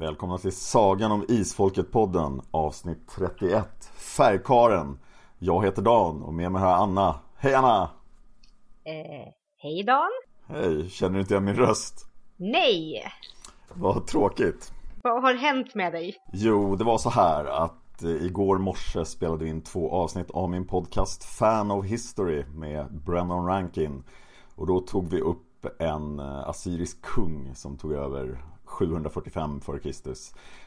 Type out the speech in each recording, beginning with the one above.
Välkomna till Sagan om Isfolket-podden avsnitt 31 Färgkaren Jag heter Dan och med mig har jag Anna Hej Anna! Eh, hej Dan! Hej, känner du inte igen min röst? Nej! Vad tråkigt Vad har hänt med dig? Jo, det var så här att eh, igår morse spelade vi in två avsnitt av min podcast Fan of History med Brennan Rankin Och då tog vi upp en eh, assyrisk kung som tog över 745 f.Kr.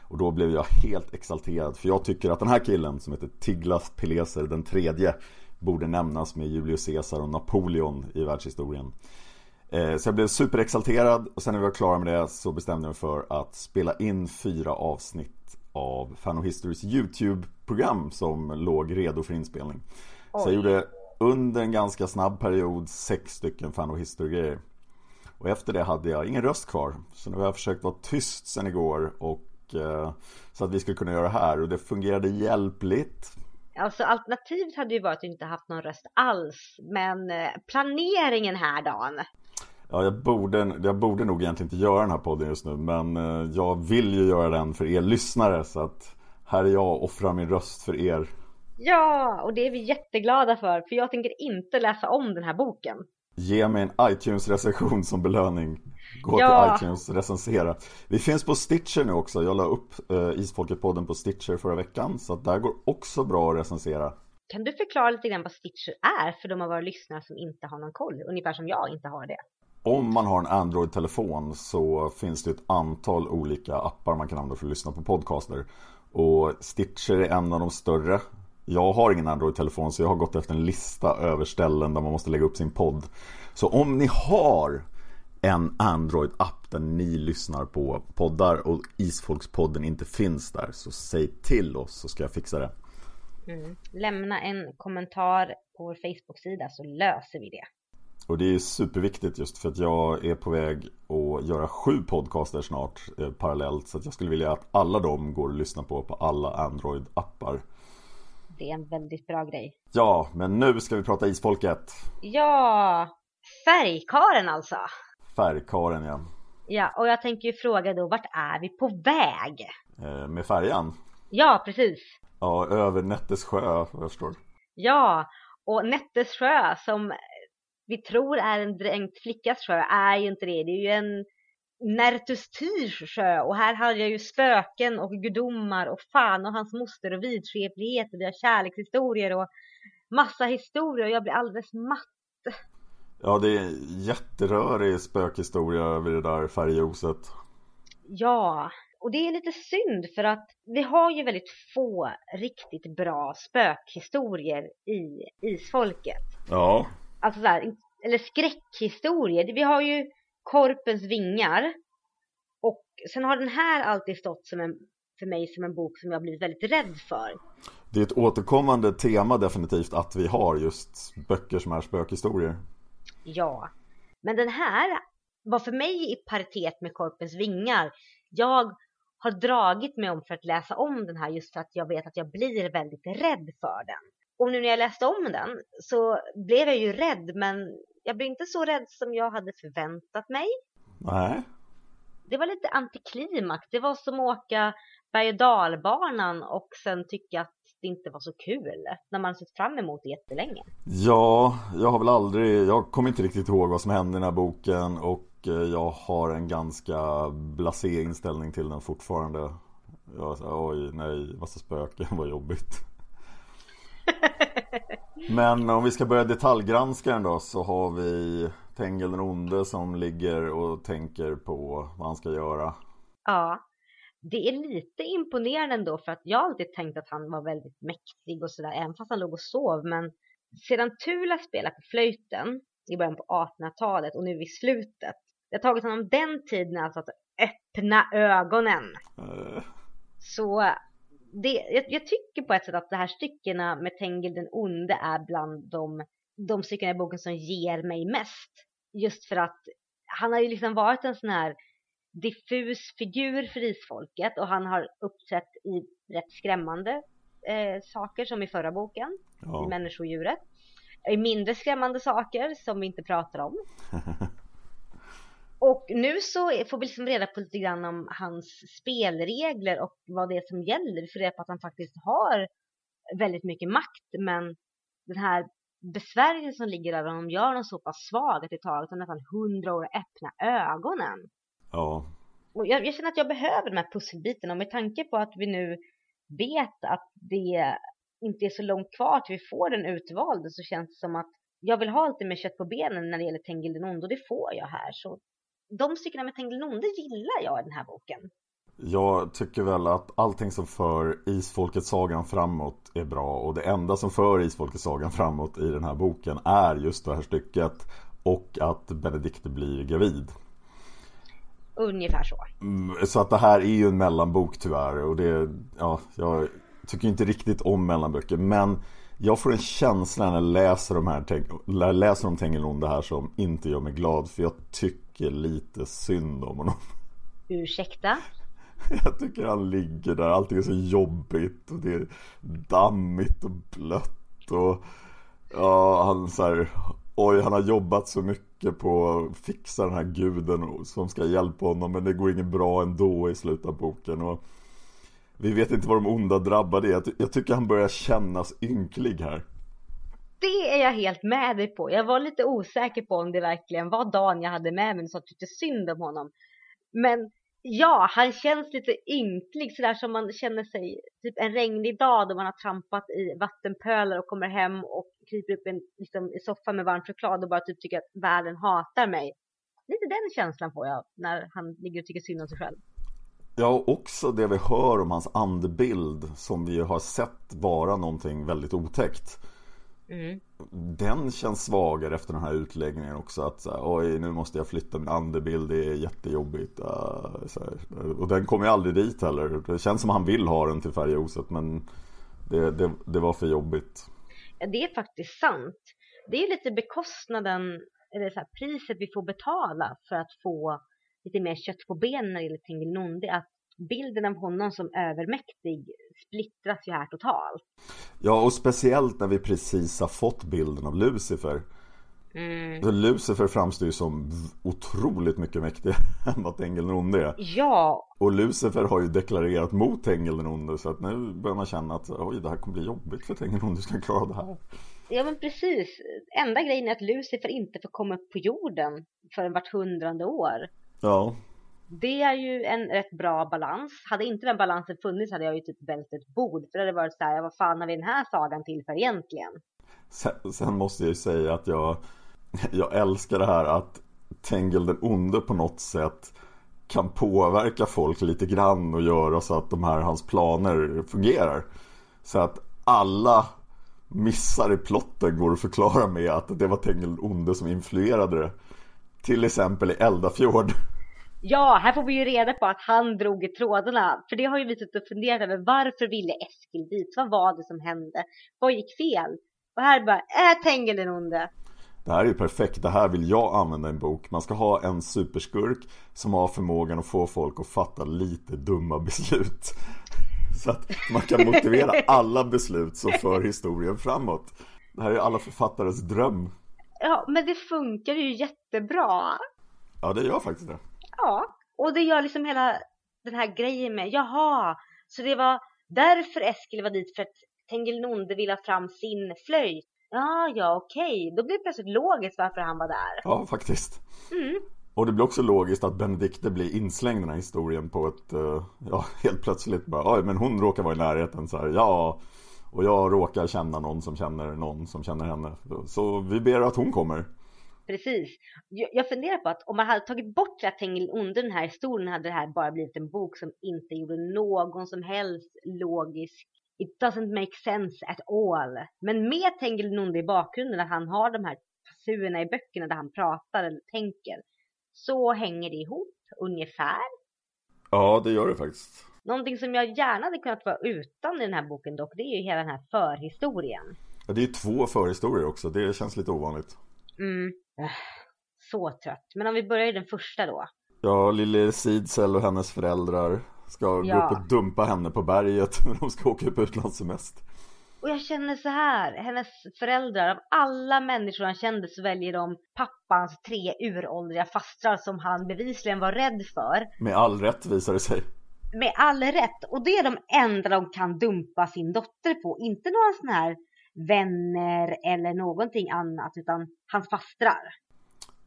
Och då blev jag helt exalterad för jag tycker att den här killen som heter Tiglas Pileser den tredje borde nämnas med Julius Caesar och Napoleon i världshistorien. Eh, så jag blev superexalterad och sen när vi var klara med det så bestämde jag mig för att spela in fyra avsnitt av Fan of Histories YouTube-program som låg redo för inspelning. Så jag gjorde under en ganska snabb period sex stycken Fan of History-grejer. Och efter det hade jag ingen röst kvar. Så nu har jag försökt vara tyst sen igår och eh, så att vi skulle kunna göra det här och det fungerade hjälpligt. Alltså alternativet hade ju varit att inte haft någon röst alls. Men eh, planeringen här Dan. Ja, jag borde, jag borde nog egentligen inte göra den här podden just nu men eh, jag vill ju göra den för er lyssnare så att här är jag och offrar min röst för er. Ja, och det är vi jätteglada för. För jag tänker inte läsa om den här boken. Ge mig en iTunes-recension som belöning. Gå Ja. till iTunes och recensera. Vi finns på Stitcher nu också. Jag la upp eh, Isfolket-podden på Stitcher förra veckan. Så där går också bra att recensera. Kan du förklara lite grann vad Stitcher är för de av våra lyssnare som inte har någon koll? Ungefär som jag inte har det. Om man har en Android-telefon så finns det ett antal olika appar man kan använda för att lyssna på podcaster. Och Stitcher är en av de större. Jag har ingen Android-telefon så jag har gått efter en lista över ställen där man måste lägga upp sin podd. Så om ni har en Android-app där ni lyssnar på poddar och Isfolkspodden inte finns där så säg till oss så ska jag fixa det. Mm. Lämna en kommentar på vår Facebook-sida så löser vi det. Och det är superviktigt just för att jag är på väg att göra sju podcaster snart eh, parallellt. Så att jag skulle vilja att alla de går att lyssna på på alla Android-appar. Det är en väldigt bra grej. Ja, men nu ska vi prata Isfolket. Ja, färgkaren alltså. Färgkaren ja. Ja, och jag tänker ju fråga då, vart är vi på väg? Eh, med färjan. Ja, precis. Ja, över Nättes sjö jag förstår. Ja, och Nättes sjö som vi tror är en dränkt flickas sjö är ju inte det. Det är ju en Nertus Tyrs sjö och här har jag ju spöken och gudomar och fan och hans moster och vidskeplighet och vi har kärlekshistorier och massa historier och jag blir alldeles matt. Ja, det är jätterörig spökhistoria över det där färgljuset. Ja, och det är lite synd för att vi har ju väldigt få riktigt bra spökhistorier i Isfolket. Ja, Alltså så här, eller skräckhistorier. Vi har ju Korpens vingar. Och sen har den här alltid stått som en för mig som en bok som jag har blivit väldigt rädd för. Det är ett återkommande tema definitivt att vi har just böcker som är spökhistorier. Ja, men den här var för mig i paritet med Korpens vingar. Jag har dragit mig om för att läsa om den här just för att jag vet att jag blir väldigt rädd för den. Och nu när jag läste om den så blev jag ju rädd men jag blev inte så rädd som jag hade förväntat mig. Nej. Det var lite antiklimax. Det var som att åka berg och dalbanan och sen tycka att det inte var så kul när man sett fram emot det jättelänge. Ja, jag har väl aldrig, jag kommer inte riktigt ihåg vad som hände i den här boken och eh, jag har en ganska blasé inställning till den fortfarande. Jag sa, oj, nej, massa spöken, vad jobbigt. Men om vi ska börja detaljgranska den då så har vi Tengil den onde som ligger och tänker på vad han ska göra. Ja, det är lite imponerande ändå för att jag alltid tänkt att han var väldigt mäktig och sådär även fast han låg och sov men sedan Tula spelade på flöjten i början på 1800-talet och nu vid slutet det har tagit honom den tiden alltså att öppna ögonen. Uh. Så det, jag, jag, tycker på ett sätt att de här styckena med Tengil den onde är bland de, de styckena i boken som ger mig mest. Just för att han har ju liksom varit en sån här diffus figur för isfolket och han har uppträtt i rätt skrämmande eh, saker som i förra boken, ja. i människodjuret. I mindre skrämmande saker som vi inte pratar om. och nu så får vi liksom reda på lite grann om hans spelregler och vad det är som gäller. Vi får reda på att han faktiskt har väldigt mycket makt men den här besvärjelsen som ligger över honom gör honom så pass svag att det tar nästan hundra år att öppna ögonen. Ja. Och jag, jag, känner att jag behöver de här pusselbitarna och med tanke på att vi nu vet att det inte är så långt kvar till vi får den utvalde så känns det som att jag vill ha lite mer kött på benen när det gäller Tengil den onde och det får jag här. Så de styckena med Tengil den onde gillar jag i den här boken. Jag tycker väl att allting som för Isfolkets sagan framåt är bra och det enda som för Isfolkets sagan framåt i den här boken är just det här stycket och att Benedikte blir gravid. Ungefär så. Mm, så att det här är ju en mellanbok tyvärr och det, ja, jag tycker inte riktigt om mellanböcker men jag får en känsla när jag läser, de här, läser om Tengilon det här som inte gör mig glad för jag tycker lite synd om honom. Ursäkta? Jag tycker han ligger där, allting är så jobbigt och det är dammigt och blött och ja, han så här, oj han har jobbat så mycket på att fixa den här guden som ska hjälpa honom men det går inget bra ändå i slutet av boken och vi vet inte vad de onda drabbade är. Jag tycker han börjar kännas ynklig här. Det är jag helt med dig på. Jag var lite osäker på om det verkligen var Dan jag hade med mig så jag tyckte synd om honom. Men ja, han känns lite ynklig sådär som man känner sig typ en regnig dag då man har trampat i vattenpölar och kommer hem och kryper upp en, liksom, i soffan med varm choklad och bara typ tycker att världen hatar mig. Lite den känslan får jag när han ligger och tycker synd om sig själv. Ja, och också det vi hör om hans andebild som vi har sett vara någonting väldigt otäckt. Mm. Den känns svagare efter den här utläggningen också att oj nu måste jag flytta min andebild, det är jättejobbigt. och den kommer ju aldrig dit heller. Det känns som han vill ha den till färgoset men det, det, det var för jobbigt. Ja, det är faktiskt sant. Det är lite bekostnaden, eller så här, priset vi får betala för att få lite mer kött på benen när det gäller Tengil att bilden av honom som övermäktig splittras ju här totalt. Ja, och speciellt när vi precis har fått bilden av Lucifer. Mm. Lucifer framstår ju som otroligt mycket mäktigare än vad Tengil den onde är. Ja. Och Lucifer har ju deklarerat mot Tengil den onde så att nu börjar man känna att oj, det här kommer bli jobbigt för Tengil den onde ska klara det här. Ja men precis. Enda grejen är att Lucifer inte får komma upp på jorden förrän vart hundrade år. Ja. Det är ju en rätt bra balans. Hade inte den balansen funnits hade jag ju typ vält ett bord. För det hade varit så här, vad fan har vi den här sagan till för egentligen? Sen, sen måste jag ju säga att jag, jag älskar det här att Tengel den onde på något sätt kan påverka folk lite grann och göra så att de här hans planer fungerar. Så att alla missar i plotten går att förklara med att det var Tengil den onde som influerade det. Till exempel i Eldafjord Ja, här får vi ju reda på att han drog i trådarna. För det har ju vi suttit och funderat över. Varför ville Eskil dit? Vad var det som hände? Vad gick fel? Och här bara, äh, Tengil den onde. Det här är ju perfekt, det här vill jag använda i en bok. Man ska ha en superskurk som har förmågan att få folk att fatta lite dumma beslut. Så att man kan motivera alla beslut som för historien framåt. Det här är alla författares dröm. Ja, men det funkar ju jättebra. Ja, det gör faktiskt det. Ja, och det gör liksom hela den här grejen med, jaha, så det var därför Eskil var dit för att Tengil Nonde ville ha fram sin flöjt. Ja, ja, okej. Då blir det plötsligt logiskt varför han var där. Ja, faktiskt. Mm. Och det blir också logiskt att Benedikte blir inslängd i den här historien på ett, eh, ja, helt plötsligt bara, ja, men hon råkar vara i närheten så här, ja, och jag råkar känna någon som känner någon som känner henne. Så vi ber att hon kommer. Precis. Jag, funderar på att om man hade tagit bort att Tengil Onde den här historien hade det här bara blivit en bok som inte gjorde någon som helst logisk It doesn't make sense at all. Men med Tengil Onde i bakgrunden, att han har de här passurerna i böckerna där han pratar eller tänker, så hänger det ihop ungefär. Ja, det gör det faktiskt. Någonting som jag gärna hade kunnat vara utan i den här boken dock, det är ju hela den här förhistorien. Ja, det är ju två förhistorier också, det känns lite ovanligt. Mm. Äh, Så trött. Men om vi börjar i den första då. Ja, lille Sidsel och hennes föräldrar ska Ja. gå upp och dumpa henne på berget när de ska åka på utlandssemester. Och jag känner så här, hennes föräldrar, av alla människor han kände så väljer de pappans tre uråldriga fastrar som han bevisligen var rädd för. Med all rätt visar det sig. Med all rätt. Och det är de enda de kan dumpa sin dotter på. Inte några sådana här vänner eller någonting annat, utan hans fastrar.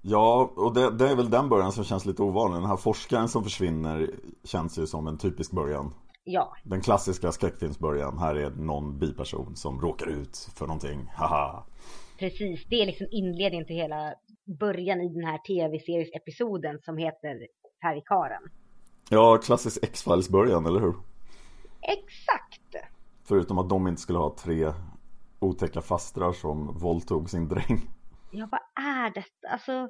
Ja, och det, det är väl den början som känns lite ovanlig. Den här forskaren som försvinner känns ju som en typisk början. Ja, Den klassiska skräckfilmsbörjan. Här är någon biperson som råkar ut för någonting. Haha. precis. Det är liksom inledningen till hela början i den här tv-seriesepisoden som heter Färgkaren. Ja, klassisk X-Files början, eller hur? Exakt! Förutom att de inte skulle ha tre otäcka fastrar som våldtog sin dräng. Ja, vad är detta? Alltså,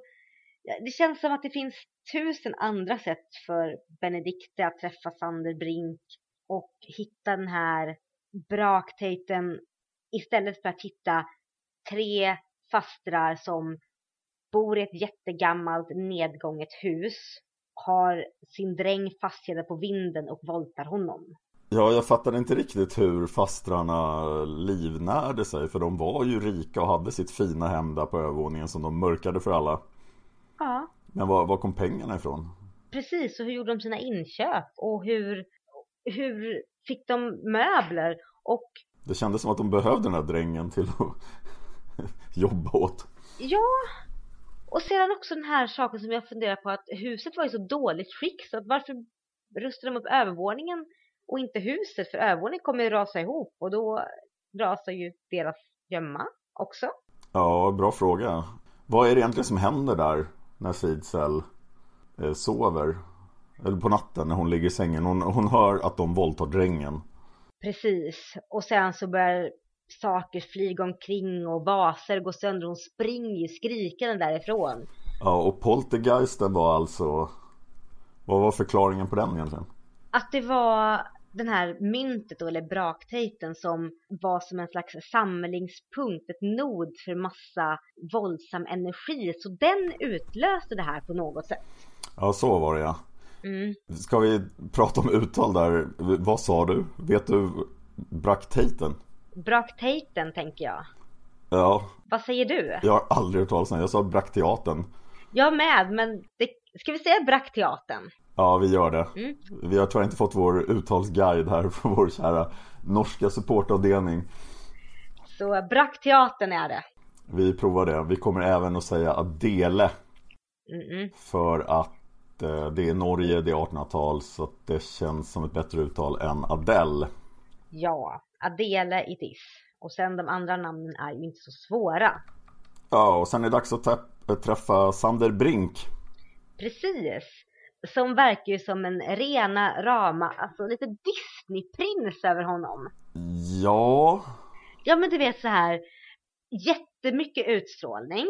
det känns som att det finns tusen andra sätt för Benedikte att träffa Sander Brink och hitta den här braktejten istället för att hitta tre fastrar som bor i ett jättegammalt nedgånget hus, har sin dräng fastkedjad på vinden och våldtar honom. Ja, jag fattade inte riktigt hur fastrarna livnärde sig För de var ju rika och hade sitt fina hem där på övervåningen som de mörkade för alla. Ja, Men var, var kom pengarna ifrån? Precis, och hur gjorde de sina inköp? Och hur, hur fick de möbler? Och Det kändes som att de behövde den här drängen till att jobba åt. Ja, och sedan också den här saken som jag funderar på att huset var i så dåligt skick så att varför rustade de upp övervåningen och inte huset för övervåningen kommer ju rasa ihop och då rasar ju deras gömma också. Ja, bra fråga Vad är det egentligen som händer där när Sidsel eh, sover? Eller på natten när hon ligger i sängen Hon, hon hör att de våldtar drängen Precis, och sen så börjar saker flyga omkring och vaser gå sönder. Hon springer ju skrikande därifrån. Ja, och poltergeisten var alltså Vad var förklaringen på den egentligen? att det var den här myntet då, eller braktejten som var som en slags samlingspunkt, ett nod för massa våldsam energi. Så den utlöste det här på något sätt. Ja, så var det ja Mm. Ska vi prata om uttal där? Vad sa du? Vet du braktejten? Braktejten tänker jag. Ja, Vad säger du? jag har aldrig hört talas om. Jag sa brakteaten. Jag med, men det, ska vi säga braktteatern? Ja, vi gör det. Mm. Vi har tyvärr inte fått vår uttalsguide här från vår kära norska supportavdelning. Så braktteatern är det. Vi provar det. Vi kommer även att säga Adele Mm-mm. för att eh, det är Norge, det är 1800-tal så att det känns som ett bättre uttal än Adele. Ja, Adele it is. Och sen de andra namnen är ju inte så svåra. Ja, och sen är det dags att träffa Sander Brink. Precis. Som verkar ju som en rena rama, alltså lite Disneyprins över honom. Ja, Ja men du vet så här jättemycket utstrålning,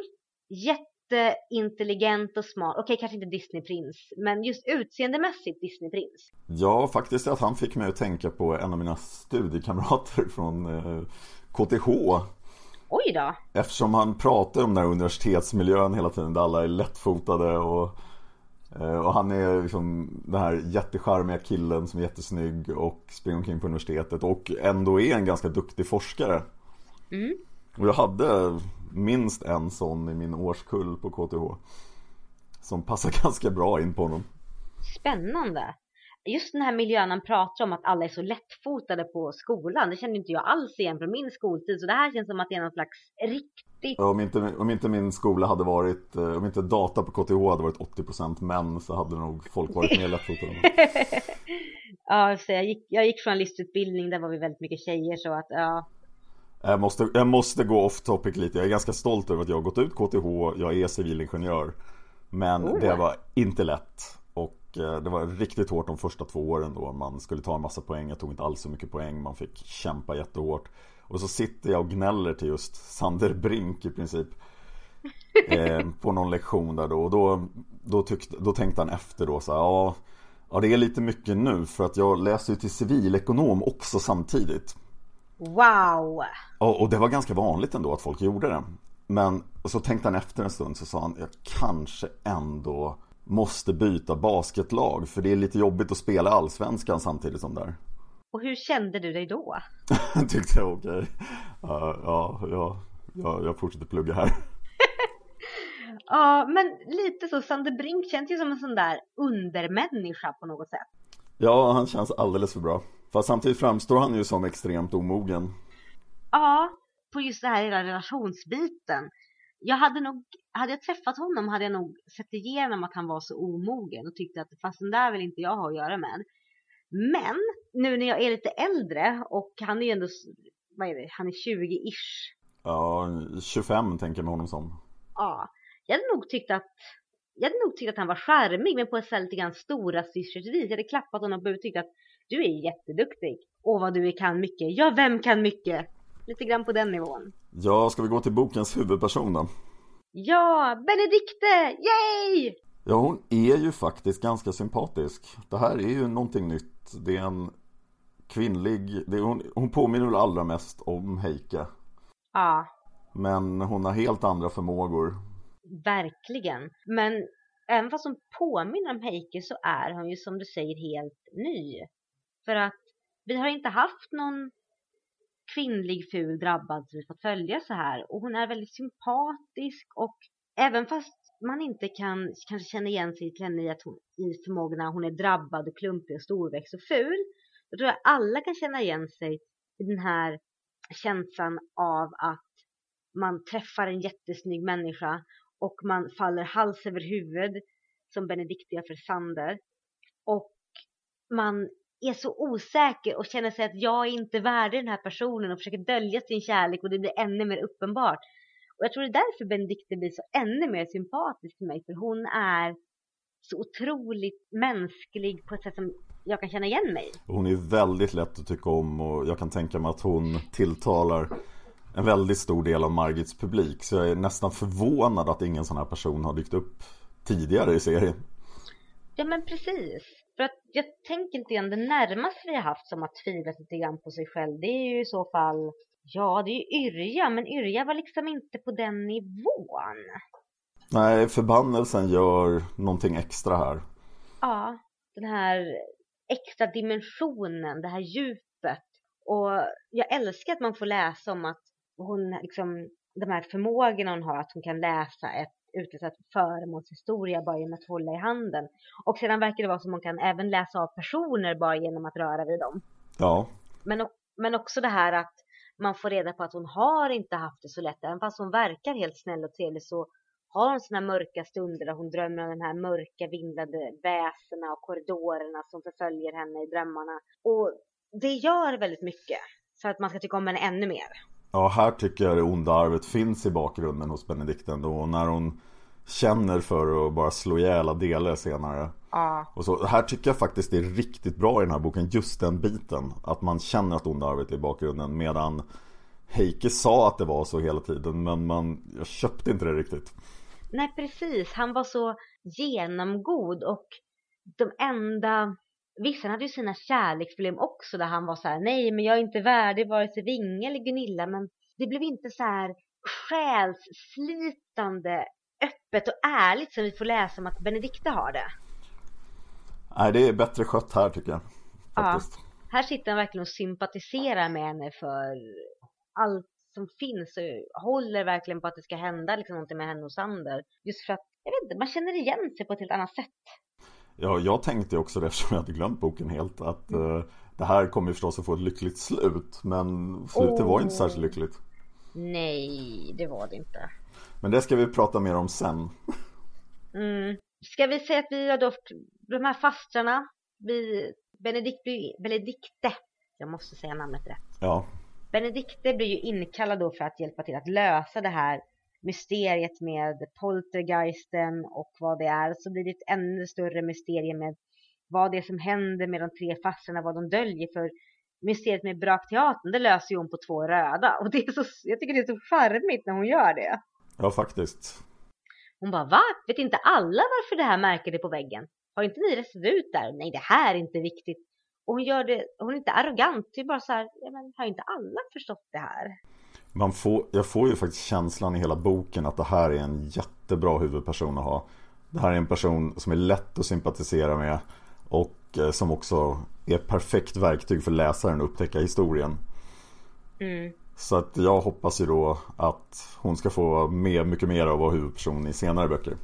jätteintelligent och smart. Okej, kanske inte Disneyprins, men just utseendemässigt Disneyprins. Ja, faktiskt att han fick mig att tänka på en av mina studiekamrater från eh, KTH. Oj då! Eftersom han pratar om den här universitetsmiljön hela tiden där alla är lättfotade och, och han är liksom den här jättecharmiga killen som är jättesnygg och springer omkring på universitetet och ändå är en ganska duktig forskare. Mm. Och jag hade minst en sån i min årskull på KTH. Som passar ganska bra in på honom. Spännande! Just den här miljön han pratar om att alla är så lättfotade på skolan. Det kände inte jag alls igen från min skoltid. Så det här känns som att det är någon slags riktigt... Om inte, om inte min skola hade varit, eh, om inte data på KTH hade varit 80% män så hade nog folk varit mer lättfotade. ja, så jag gick, jag gick journalistutbildning, där var vi väldigt mycket tjejer så att ja. Jag måste, jag måste gå off topic lite. Jag är ganska stolt över att jag har gått ut KTH. Jag är civilingenjör. Men Oh. det var inte lätt. Och eh, det var riktigt hårt de första två åren då. Man skulle ta en massa poäng. Jag tog inte alls så mycket poäng. Man fick kämpa jättehårt. Och så sitter jag och gnäller till just Sander Brink i princip. Eh, på någon lektion där då. Och då, då, tyckte, då tänkte han efter då så här, ja, ja, det är lite mycket nu. För att jag läser ju till civilekonom också samtidigt. Wow! Ja, och det var ganska vanligt ändå att folk gjorde det. Men så tänkte han efter en stund så sa han, jag kanske ändå måste byta basketlag. För det är lite jobbigt att spela allsvenskan samtidigt som där. Och hur kände du dig då? Tyckte jag okej. Ja, ja, ja, ja, jag fortsätter plugga här. Ja, men lite så. Sander Brink känns ju som en sån där undermänniska på något sätt. Ja, han känns alldeles för bra. Fast samtidigt framstår han ju som extremt omogen. Ja, på just det här hela relationsbiten. Jag hade nog, hade jag träffat honom hade jag nog sett igenom att han var så omogen och tyckte att fast den där vill inte jag ha att göra med. Men nu när jag är lite äldre och han är ju ändå, vad är det, han är 20-ish. Ja, 25 tänker jag med honom som. Ja, jag hade nog tyckt att jag hade nog tyckt att han var charmig men på ett lite grann stora vis. Jag hade klappat honom på och tyckt att du är jätteduktig. Och vad du kan mycket. Ja, vem kan mycket? Lite grann på den nivån. Ja, ska vi gå till bokens huvudperson då? Ja, Benedikte! Yay! Ja, hon är ju faktiskt ganska sympatisk. Det här är ju någonting nytt. Det är en kvinnlig... Det är, hon, hon påminner väl allra mest om Heike. Ja, Men hon har helt andra förmågor. verkligen. Men även fast hon påminner om Heike så är hon ju som du säger helt ny. För att vi har inte haft någon kvinnlig ful drabbad som vi fått följa så här. Och hon är väldigt sympatisk och även fast man inte kan kanske känna igen sig till henne i, att hon, i förmågorna hon är drabbad och klumpig och storväxt och ful. Då tror jag alla kan känna igen sig i den här känslan av att man träffar en jättesnygg människa och man faller hals över huvud som Benedictia för Sander. Och man är så osäker och känner sig att jag är inte värdig den här personen och försöker dölja sin kärlek och det blir ännu mer uppenbart. Och jag tror det är därför Benedikte blir så ännu mer sympatisk för mig för hon är så otroligt mänsklig på ett sätt som jag kan känna igen mig. Hon är väldigt lätt att tycka om och jag kan tänka mig att hon tilltalar en väldigt stor del av Margits publik. Så jag är nästan förvånad att ingen sån här person har dykt upp tidigare i serien. Ja men precis. För att jag tänker lite grann det närmaste vi har haft som att tvivla lite grann på sig själv. Det är ju i så fall, ja det är ju Yrja. Men Yrja var liksom inte på den nivån. Nej, förbannelsen gör någonting extra här. Ja, den här extra dimensionen, det här djupet. Och jag älskar att man får läsa om att hon liksom, de här förmågorna hon har, att hon kan läsa ett utläsat föremålshistoria bara genom att hålla i handen. Och sedan verkar det vara som hon kan även läsa av personer bara genom att röra vid dem. Ja, Men, men också det här att man får reda på att hon har inte haft det så lätt. Även fast hon verkar helt snäll och trevlig så har hon såna mörka stunder där hon drömmer om de här mörka vindlade väsena och korridorerna som förföljer henne i drömmarna. Och det gör väldigt mycket för att man ska tycka om henne ännu mer. Ja här tycker jag det onda arvet finns i bakgrunden hos Benedikte ändå. Och när hon känner för att bara slå ihjäl Adele senare. Ja. Och så, här tycker jag faktiskt det är riktigt bra i den här boken, just den biten. Att man känner att onda arvet är i bakgrunden. Medan Heike sa att det var så hela tiden, men man, jag köpte inte det riktigt. Nej, precis. Han var så genomgod och de enda... Vissa hade ju sina kärleksproblem också där han var så här, nej men jag är inte värdig vare sig Vinge eller Gunilla men det blev inte så här själsslitande, öppet och ärligt som vi får läsa om att Benedikte har det. Nej, det är bättre skött här tycker jag. Faktiskt. Ja, här sitter han verkligen och sympatiserar med henne för allt som finns och håller verkligen på att det ska hända liksom någonting med henne och Sander. Just för att, jag vet inte, man känner igen sig på ett helt annat sätt. Ja, jag tänkte också det eftersom jag hade glömt boken helt att uh, det här kommer förstås att få ett lyckligt slut men slutet oh. var inte särskilt lyckligt. Nej, det var det inte. Men det ska vi prata mer om sen. Mm. Ska vi säga att vi har då de här fastrarna, vi, Benedikt, Benedikte, jag måste säga namnet rätt. Ja. Benedikte blir ju inkallad då för att hjälpa till att lösa det här mysteriet med poltergeisten och vad det är. Så blir det ett ännu större mysterium med vad det är som händer med de tre fastrarna, vad de döljer. För mysteriet med Brakteatern, det löser ju hon på två röda. Och det är så, jag tycker det är så charmigt när hon gör det. Ja, faktiskt. Hon bara, va? Vet inte alla varför det här märket är på väggen? Har inte ni rätt ut där? Nej, det här är inte viktigt. Och hon gör det, hon är inte arrogant, det är bara så här, ja, men har inte alla förstått det här? Man får, jag får ju faktiskt känslan i hela boken att det här är en jättebra huvudperson att ha. Det här är en person som är lätt att sympatisera med och eh, som också är ett perfekt verktyg för läsaren att upptäcka historien. Mm. Så att jag hoppas ju då att hon ska få med mycket mer av att vara huvudperson i senare böcker.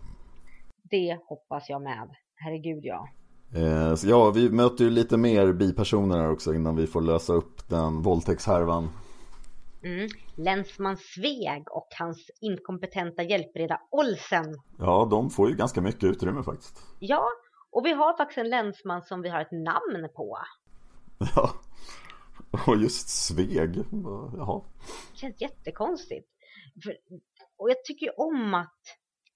Det hoppas jag med. Herregud ja. Eh, ja, vi möter ju lite mer bipersoner här också innan vi får lösa upp den våldtäktshärvan. Mm. Länsman Sveg och hans inkompetenta hjälpreda Olsen. Ja, de får ju ganska mycket utrymme faktiskt. Ja, och vi har faktiskt en länsman som vi har ett namn på. Ja, och just Sveg. Jaha. Det känns jättekonstigt. För, och jag tycker ju om att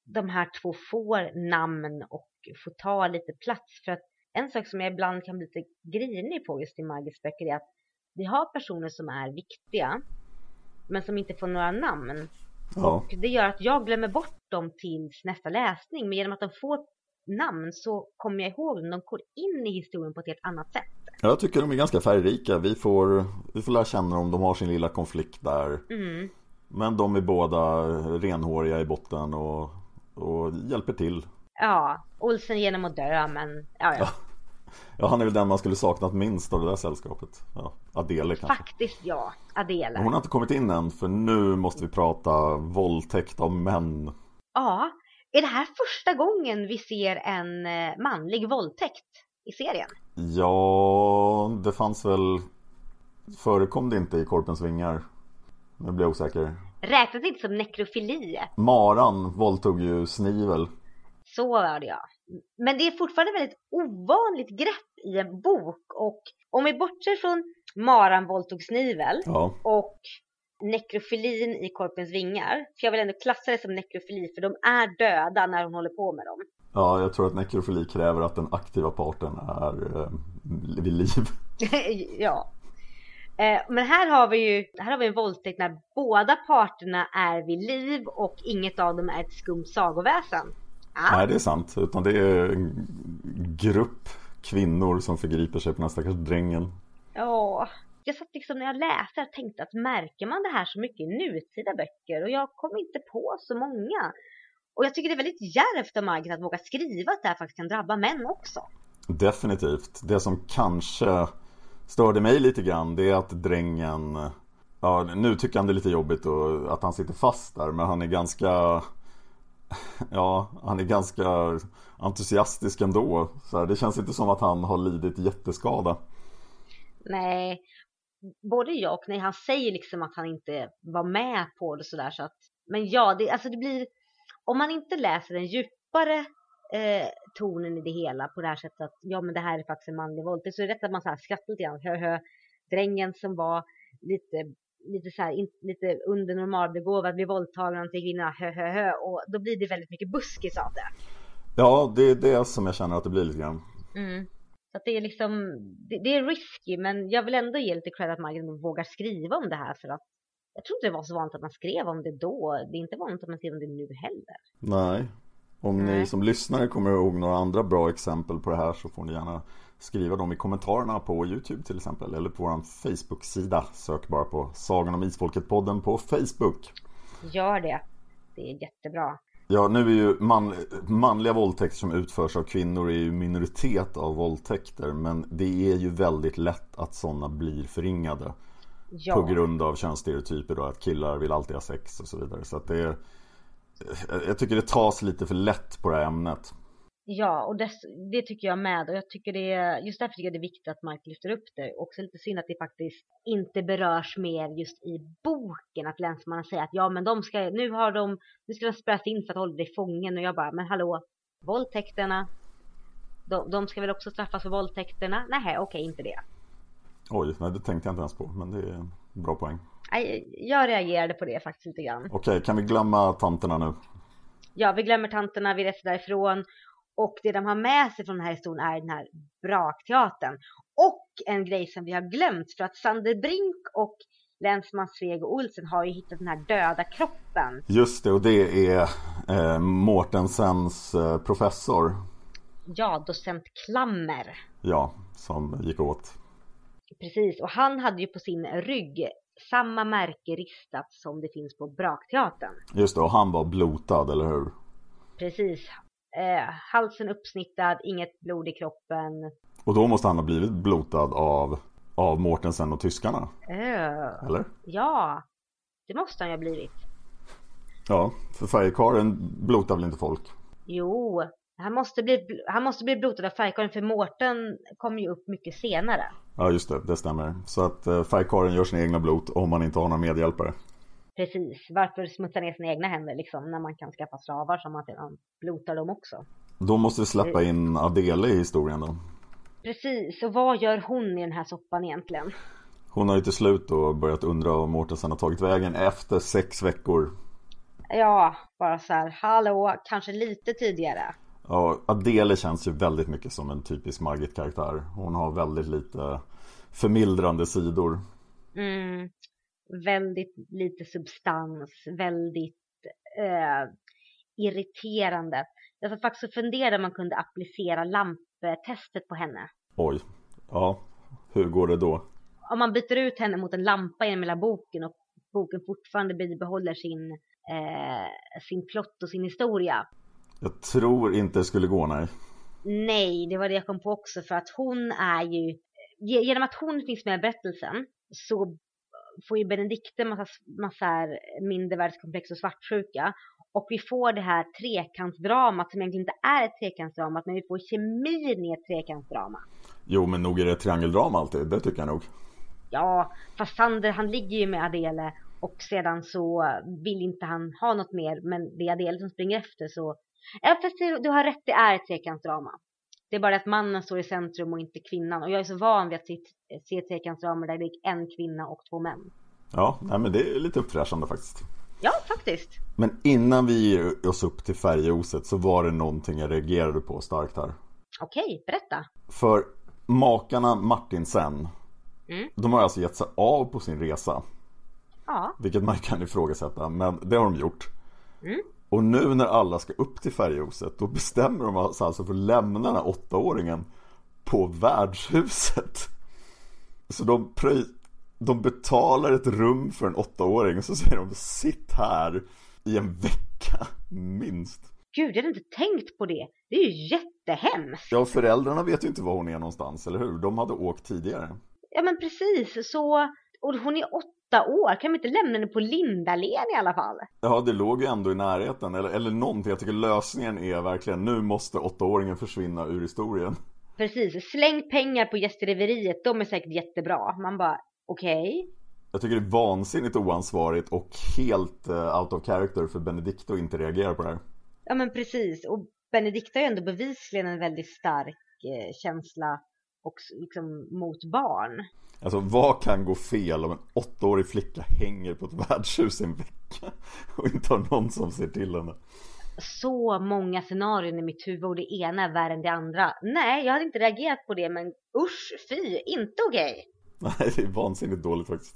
de här två får namn och får ta lite plats. För att en sak som jag ibland kan bli lite grinig på just i Margits böcker är att vi har personer som är viktiga men som inte får några namn. Ja. Och det gör att jag glömmer bort dem tills nästa läsning. Men genom att de får namn så kommer jag ihåg dem. De går in i historien på ett helt annat sätt. Jag tycker de är ganska färgrika. Vi får, vi får lära känna dem. De har sin lilla konflikt där. Mm. Men de är båda renhåriga i botten och, och hjälper till. Ja, Olsen genom att dö men ja, ja. Ja, han är väl den man skulle saknat minst av det där sällskapet. Ja, Adele kanske. Faktiskt ja, Adele. Hon har inte kommit in än för nu måste vi prata våldtäkt av män. Ja, är det här första gången vi ser en eh, manlig våldtäkt i serien? Ja, det fanns väl Förekom det inte i Korpens vingar? Nu blir jag osäker. Räknas det inte som nekrofili? Maran våldtog ju Snivel. Så var det ja. Men det är fortfarande väldigt ovanligt grepp i en bok och om vi bortser från Maran våldtog Snivel ja. och nekrofilin i Korpens vingar. För jag vill ändå klassa det som nekrofili för de är döda när hon håller på med dem. Ja, jag tror att nekrofili kräver att den aktiva parten är eh, vid liv. ja. Eh, men här har vi ju här har vi en våldtäkt när båda parterna är vid liv och inget av dem är ett skumt sagoväsen. Ah. Nej, det är sant. Utan det är en grupp kvinnor som förgriper sig på den stackars drängen. Ja, jag satt liksom när jag läste och tänkte att märker man det här så mycket i nutida böcker? Och jag kom inte på så många. Och jag tycker det är väldigt djärvt av Margit att våga skriva att det här faktiskt kan drabba män också. Definitivt. Det som kanske störde mig lite grann det är att drängen Ja, nu tycker han det är lite jobbigt och att han sitter fast där men han är ganska Ja, han är ganska entusiastisk ändå. Så här, det känns inte som att han har lidit jätteskada. Nej, både jag och nej, han säger liksom att han inte var med på det sådär så att Men ja, det, alltså det blir Om man inte läser den djupare eh, tonen i det hela på det här sättet att ja men det här är faktiskt en manlig våldtäkt så är det rätt att man så här skrattar lite grann, hö, hö. Drängen som var lite lite så här, in, lite under normalbegåvad, blir våldtagen av en kvinna, hö, hö, hö. Och då blir det väldigt mycket buskis av det. Ja, det är det som jag känner att det blir lite grann. Mm. Så det är liksom, det, det, är risky men jag vill ändå ge lite cred att Margit vågar skriva om det här för att jag tror inte det var så vanligt att man skrev om det då. Det är inte vanligt att man skriver om det nu heller. Nej. Om Nej. ni som lyssnare kommer ihåg några andra bra exempel på det här så får ni gärna skriva dem i kommentarerna på Youtube till exempel eller på vår Facebook-sida. Sök bara på Sagan om Isfolket-podden på Facebook. Gör det. Det är jättebra. Ja, nu är ju man, manliga våldtäkter som utförs av kvinnor är ju minoritet av våldtäkter men det är ju väldigt lätt att sådana blir förringade Ja. på grund av könsstereotyper då att killar vill alltid ha sex och så vidare. Så att det är, jag tycker det tas lite för lätt på det här ämnet. Ja, och dess, det tycker jag med. Och jag tycker det är, just därför tycker jag det är viktigt att Mike lyfter upp det. Också lite synd att det faktiskt inte berörs mer just i boken. Att länsmannen säger att ja, men de ska, nu har de, nu ska de spärras in för att hålla dig fången. Och jag bara, men hallå, våldtäkterna, de, de ska väl också straffas för våldtäkterna? Nej, okej, inte det. Oj, nej det tänkte jag inte ens på men det är en bra poäng. Jag reagerade på det faktiskt lite grann. Okej, kan vi glömma tanterna nu? Ja, vi glömmer tanterna, vi reser därifrån. Och det de har med sig från den här historien är den här brakteatern. Och en grej som vi har glömt för att Sander Brink och länsman Sveg och Olsen har ju hittat den här döda kroppen. Just det, och det är eh, Mårtensens eh, professor Ja, docent Klammer. Ja, som gick åt Precis, och han hade ju på sin rygg samma märke ristat som det finns på brakteatern. Just det, och han var blotad, eller hur? Precis. Eh, halsen uppsnittad, inget blod i kroppen. Och då måste han ha blivit blotad av, av Mårtensen och tyskarna, Öh. eller? Ja, det måste han ju ha blivit. Ja, för färgkarlen blotar väl inte folk? Jo, han måste bli, han måste bli blotad av färgkarlen för Mårten kom ju upp mycket senare. Ja, just det, det stämmer. Så att eh, färgkarlen gör sina egna blot om man inte har några medhjälpare. Precis, varför smutsa ner sina egna händer liksom när man kan skaffa slavar som man sedan blotar dem också. Då måste vi släppa in Adele i historien då. Precis, och vad gör hon i den här soppan egentligen? Hon har ju till slut då börjat undra om Mårtensen har tagit vägen efter sex veckor. Ja, bara så här, hallå, kanske lite tidigare. Ja, Adele känns ju väldigt mycket som en typisk Margit-karaktär. Hon har väldigt lite förmildrande sidor. Mm, väldigt lite substans, väldigt eh, irriterande. Jag satt faktiskt och funderade om man kunde applicera lamptestet på henne. Oj, ja, hur går det då? Om man byter ut henne mot en lampa genom hela boken och boken fortfarande bibehåller sin, eh, sin plott och sin historia. Jag tror inte det skulle gå, nej. Nej, det var det jag kom på också för att hon är ju, ge- genom att hon finns med i berättelsen så får ju Benedikte massa, massa mindervärdeskomplex och svartsjuka och vi får det här trekantsdramat som egentligen inte är ett trekantsdrama men vi får kemin i ett trekantsdrama. Jo, men nog är det ett triangeldrama alltid, det tycker jag nog. Ja, fast Sander han ligger ju med Adele och sedan så vill inte han ha något mer men det är Adele som springer efter så Ja fast du, du har rätt, det är ett trekantsdrama. Det är bara att mannen står i centrum och inte kvinnan och jag är så van vid att se, se trekantsdramer där det är en kvinna och två män. Ja, nej men det är lite uppfräschande faktiskt. Ja, faktiskt. Men innan vi ger oss upp till färgoset så var det någonting jag reagerade på starkt här. Okej, berätta. För makarna Martinsen, Mm. de har alltså gett sig av på sin resa. Ja, Vilket man kan ifrågasätta, men det har de gjort. Mm. Och nu när alla ska upp till färghuset, då bestämmer de sig alltså för att lämna den här åttaåringen på värdshuset. Så de, pröj, de betalar ett rum för en åttaåring och så säger de sitt här i en vecka, minst. gud jag hade inte tänkt på det. Det är ju jättehemskt. Ja, föräldrarna vet ju inte var hon är någonstans, eller hur? De hade åkt tidigare. Ja men precis, så och hon är åtta år, kan vi inte lämna henne på Lindalen i alla fall? Ja, det låg ju ändå i närheten, eller, eller någonting. Jag tycker lösningen är verkligen, nu måste åttaåringen försvinna ur historien. Precis, släng pengar på gästeriveriet, de är säkert jättebra. Man bara, okej. Jag tycker det är vansinnigt oansvarigt och helt eh, out of character för Benedicte att inte reagera på det här. Ja men precis, och Benedikta har ju ändå bevisligen en väldigt stark eh, känsla och liksom mot barn. Alltså vad kan gå fel om en åttaårig flicka hänger på ett värdshus en vecka och inte har någon som ser till henne? Så många scenarion i mitt huvud och det ena är värre än det andra. Nej, jag hade inte reagerat på det men usch, fy, inte okej. Nej, det är vansinnigt dåligt faktiskt.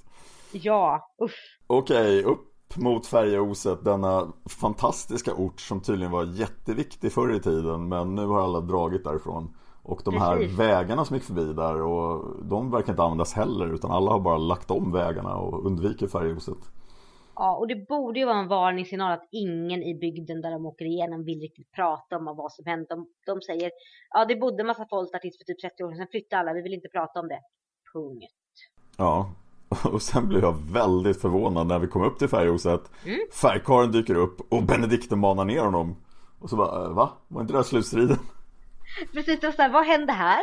Ja, usch. Okej, upp mot Färjeoset, denna fantastiska ort som tydligen var jätteviktig förr i tiden men nu har alla dragit därifrån. Och de här Precis. vägarna som gick förbi där och de verkar inte användas heller utan alla har bara lagt om vägarna och undviker Färjeoset. Ja, och det borde ju vara en varningssignal att ingen i bygden där de åker igenom vill riktigt prata om vad som hänt. De, de säger, ja det bodde en massa folk där tills för typ 30 år sedan, flyttade alla, vi vill inte prata om det. Punkt. Ja, och sen blev jag väldigt förvånad när vi kom upp till Färjehuset. Färgkarlen dyker upp och Benedikte manar ner honom. Och så bara, "Eh, va? Var inte det här slutstriden? Precis, och så här, vad hände här?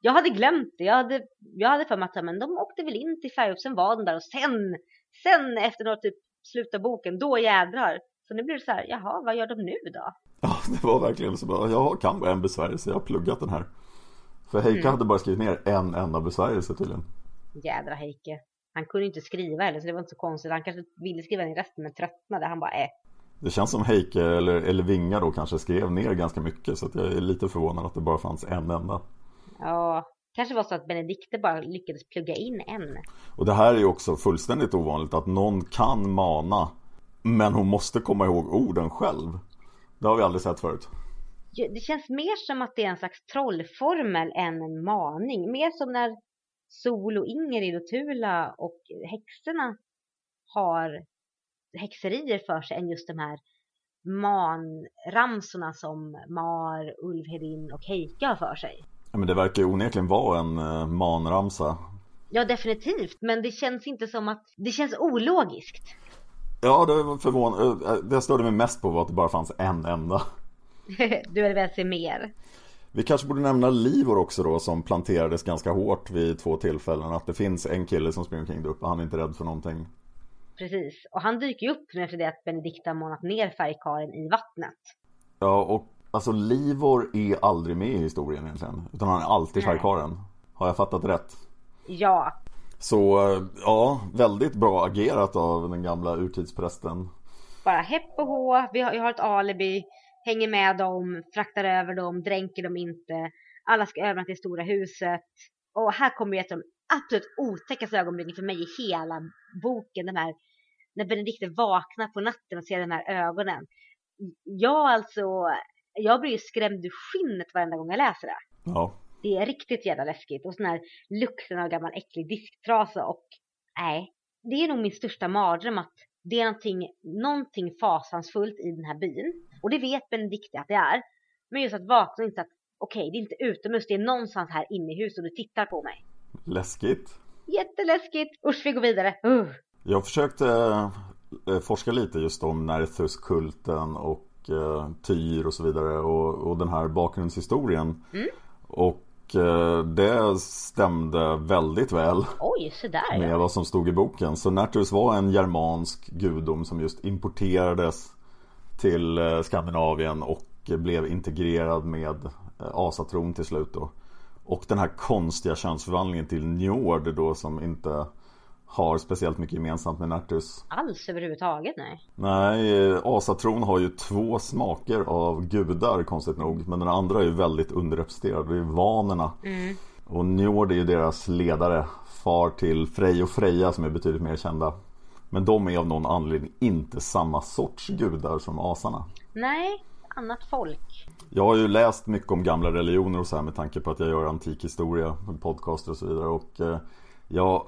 Jag hade glömt det, jag hade, jag hade för mig att men de åkte väl in till Färjestad, sen var de där och sen, sen efter något typ slut av boken, då jädrar. Så nu blir det så här, jaha, vad gör de nu då? Ja, det var verkligen så bara, jag kan bara en besvärjelse, jag har pluggat den här. För Heike hade bara skrivit ner en enda besvärjelse tydligen. Jädra Heike. Han kunde inte skriva heller så det var inte så konstigt. Han kanske ville skriva i resten men tröttnade. Han bara äh. Det känns som Heike, eller, eller Vinga då kanske, skrev ner ganska mycket. Så att jag är lite förvånad att det bara fanns en enda. Ja, kanske var så att Benedikte bara lyckades plugga in en. Och det här är ju också fullständigt ovanligt att någon kan mana men hon måste komma ihåg orden själv. Det har vi aldrig sett förut. Det känns mer som att det är en slags trollformel än en maning. Mer som när Sol och Ingrid och Tula och häxorna har häxerier för sig än just de här manramsorna som Mar, Ulvhedin och Heike har för sig. Ja, men det verkar ju onekligen vara en eh, manramsa. Ja, definitivt. Men det känns inte som att... Det känns ologiskt. Ja, det var förvånande. Eh, Det jag störde mig mest på var att det bara fanns en enda. du vill väl se mer? Vi kanske borde nämna Livor också då som planterades ganska hårt vid två tillfällen. Att det finns en kille som springer omkring där uppe. Han är inte rädd för någonting. Precis. Och han dyker ju upp nu efter det att Benedikta har manat ner färgkaren i vattnet. Ja, och alltså Livor är aldrig med i historien egentligen. Utan han är alltid Nej. färgkarlen. Har jag fattat rätt? Ja, Så eh, ja, väldigt bra agerat av den gamla urtidsprästen. bara hepp och hå. Vi har, jag har ett alibi. Hänger med dem, fraktar över dem, dränker dem inte. Alla ska övernatta i stora huset. Och här kommer ju ett av de absolut otäckaste ögonblicken för mig i hela boken. De här, när Benedikte vaknar på natten och ser de här ögonen. Jag alltså, jag blir ju skrämd ur skinnet varenda gång jag läser det. Ja, Det är riktigt jävla läskigt. Och sån här lukten av gammal äcklig disktrasa och nej. Det är nog min största mardröm att det är någonting, någonting fasansfullt i den här byn. Och det vet Benedikte att det är. Men just att vakna och inte att okej, det är inte utomhus, det är någonstans här inne i huset och du tittar på mig. läskigt. Jätteläskigt! Usch, vi går vidare. Uh. Jag försökte eh, forska lite just om Nerthus-kulten och eh, Tyr och så vidare och, och den här bakgrundshistorien. Och eh, det stämde väldigt väl Oj, så där med ja. vad som stod i boken. Så Nerthus var en germansk gudom som just importerades till Skandinavien och blev integrerad med asatron till slut då. Och den här konstiga könsförvandlingen till Njord då som inte har speciellt mycket gemensamt med Nerthus. Alls överhuvudtaget nej. Nej, asatron har ju två smaker av gudar konstigt nog. Men den andra är ju väldigt underrepresenterad. Det är vanerna. Och Njord är ju deras ledare. Far till Frej och Freja som är betydligt mer kända. Men de är av någon anledning inte samma sorts gudar som asarna. Nej, annat folk. Jag har ju läst mycket om gamla religioner och så här med tanke på att jag gör antik historia, podcaster och så vidare. Och eh, jag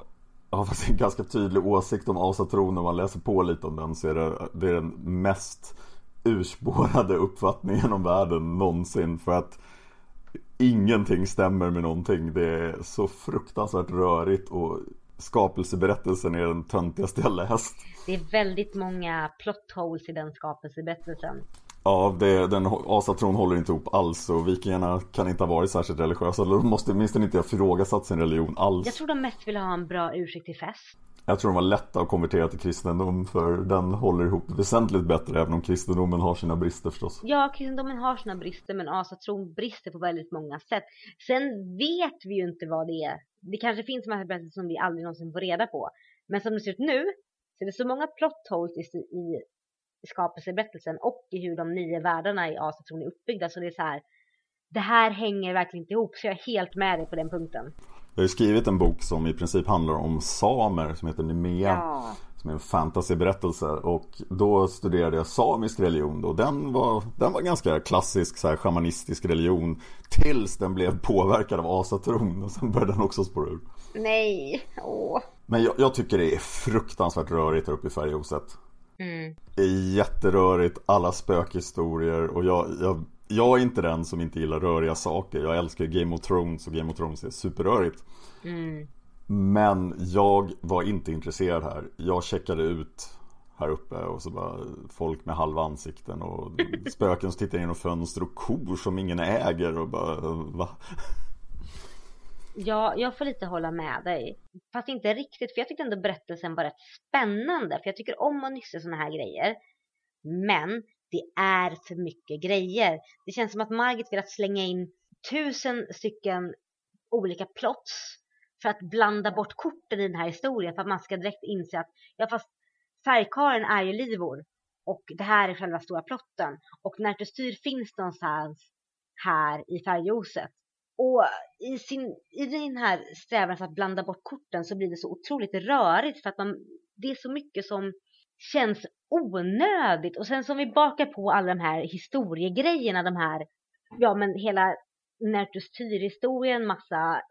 har faktiskt en ganska tydlig åsikt om asatron. När man läser på lite om den så är det, det är den mest urspårade uppfattningen om världen någonsin. För att ingenting stämmer med någonting. Det är så fruktansvärt rörigt och skapelseberättelsen är den töntigaste jag läst. Det är väldigt många plot holes i den skapelseberättelsen. Ja, det, den asatron håller inte ihop alls och vikingarna kan inte ha varit särskilt religiösa. De måste åtminstone inte ha ifrågasatt sin religion alls. Jag tror de mest vill ha en bra ursäkt till fest. Jag tror de var lätta att konvertera till kristendom för den håller ihop väsentligt bättre även om kristendomen har sina brister förstås. Ja, kristendomen har sina brister men asatron brister på väldigt många sätt. Sen vet vi ju inte vad det är. Det kanske finns massa berättelser som vi aldrig någonsin får reda på. Men som det ser ut nu så är det så många plot holes i, i skapelseberättelsen och i hur de nio världarna i asatron är uppbyggda så det är så här. Det här hänger verkligen inte ihop så jag är helt med dig på den punkten. Jag har ju skrivit en bok som i princip handlar om samer som heter Nemea. Ja. Som är en fantasyberättelse och då studerade jag samisk religion och den var, den var ganska klassisk så här shamanistisk religion Tills den blev påverkad av asatron och sen började den också spåra ur Nej, åh. Men jag, jag tycker det är fruktansvärt rörigt här uppe i Färjehuset Mm. Det är jätterörigt, alla spökhistorier och jag, jag, jag är inte den som inte gillar röriga saker Jag älskar Game of Thrones och Game of Thrones är superrörigt Mm. Men jag var inte intresserad här. Jag checkade ut här uppe och så bara folk med halva ansikten och spöken som tittar genom fönster och kor som ingen äger och bara va? Ja, jag får lite hålla med dig. Fast inte riktigt, för jag tyckte ändå berättelsen var rätt spännande. För jag tycker om att nysta sådana här grejer. Men det är för mycket grejer. Det känns som att Margit velat slänga in tusen stycken olika plots för att blanda bort korten i den här historien. För att man ska direkt inse att, ja fast färgkaren är ju Livor. Och det här är själva stora plotten. Och Nertustyr finns någonstans här i färgljuset. Och i, sin, i den här strävan att blanda bort korten så blir det så otroligt rörigt för att man, det är så mycket som känns onödigt. Och sen som vi bakar på alla de här historiegrejerna, de här, ja men hela Nertus Tyr-historien, massa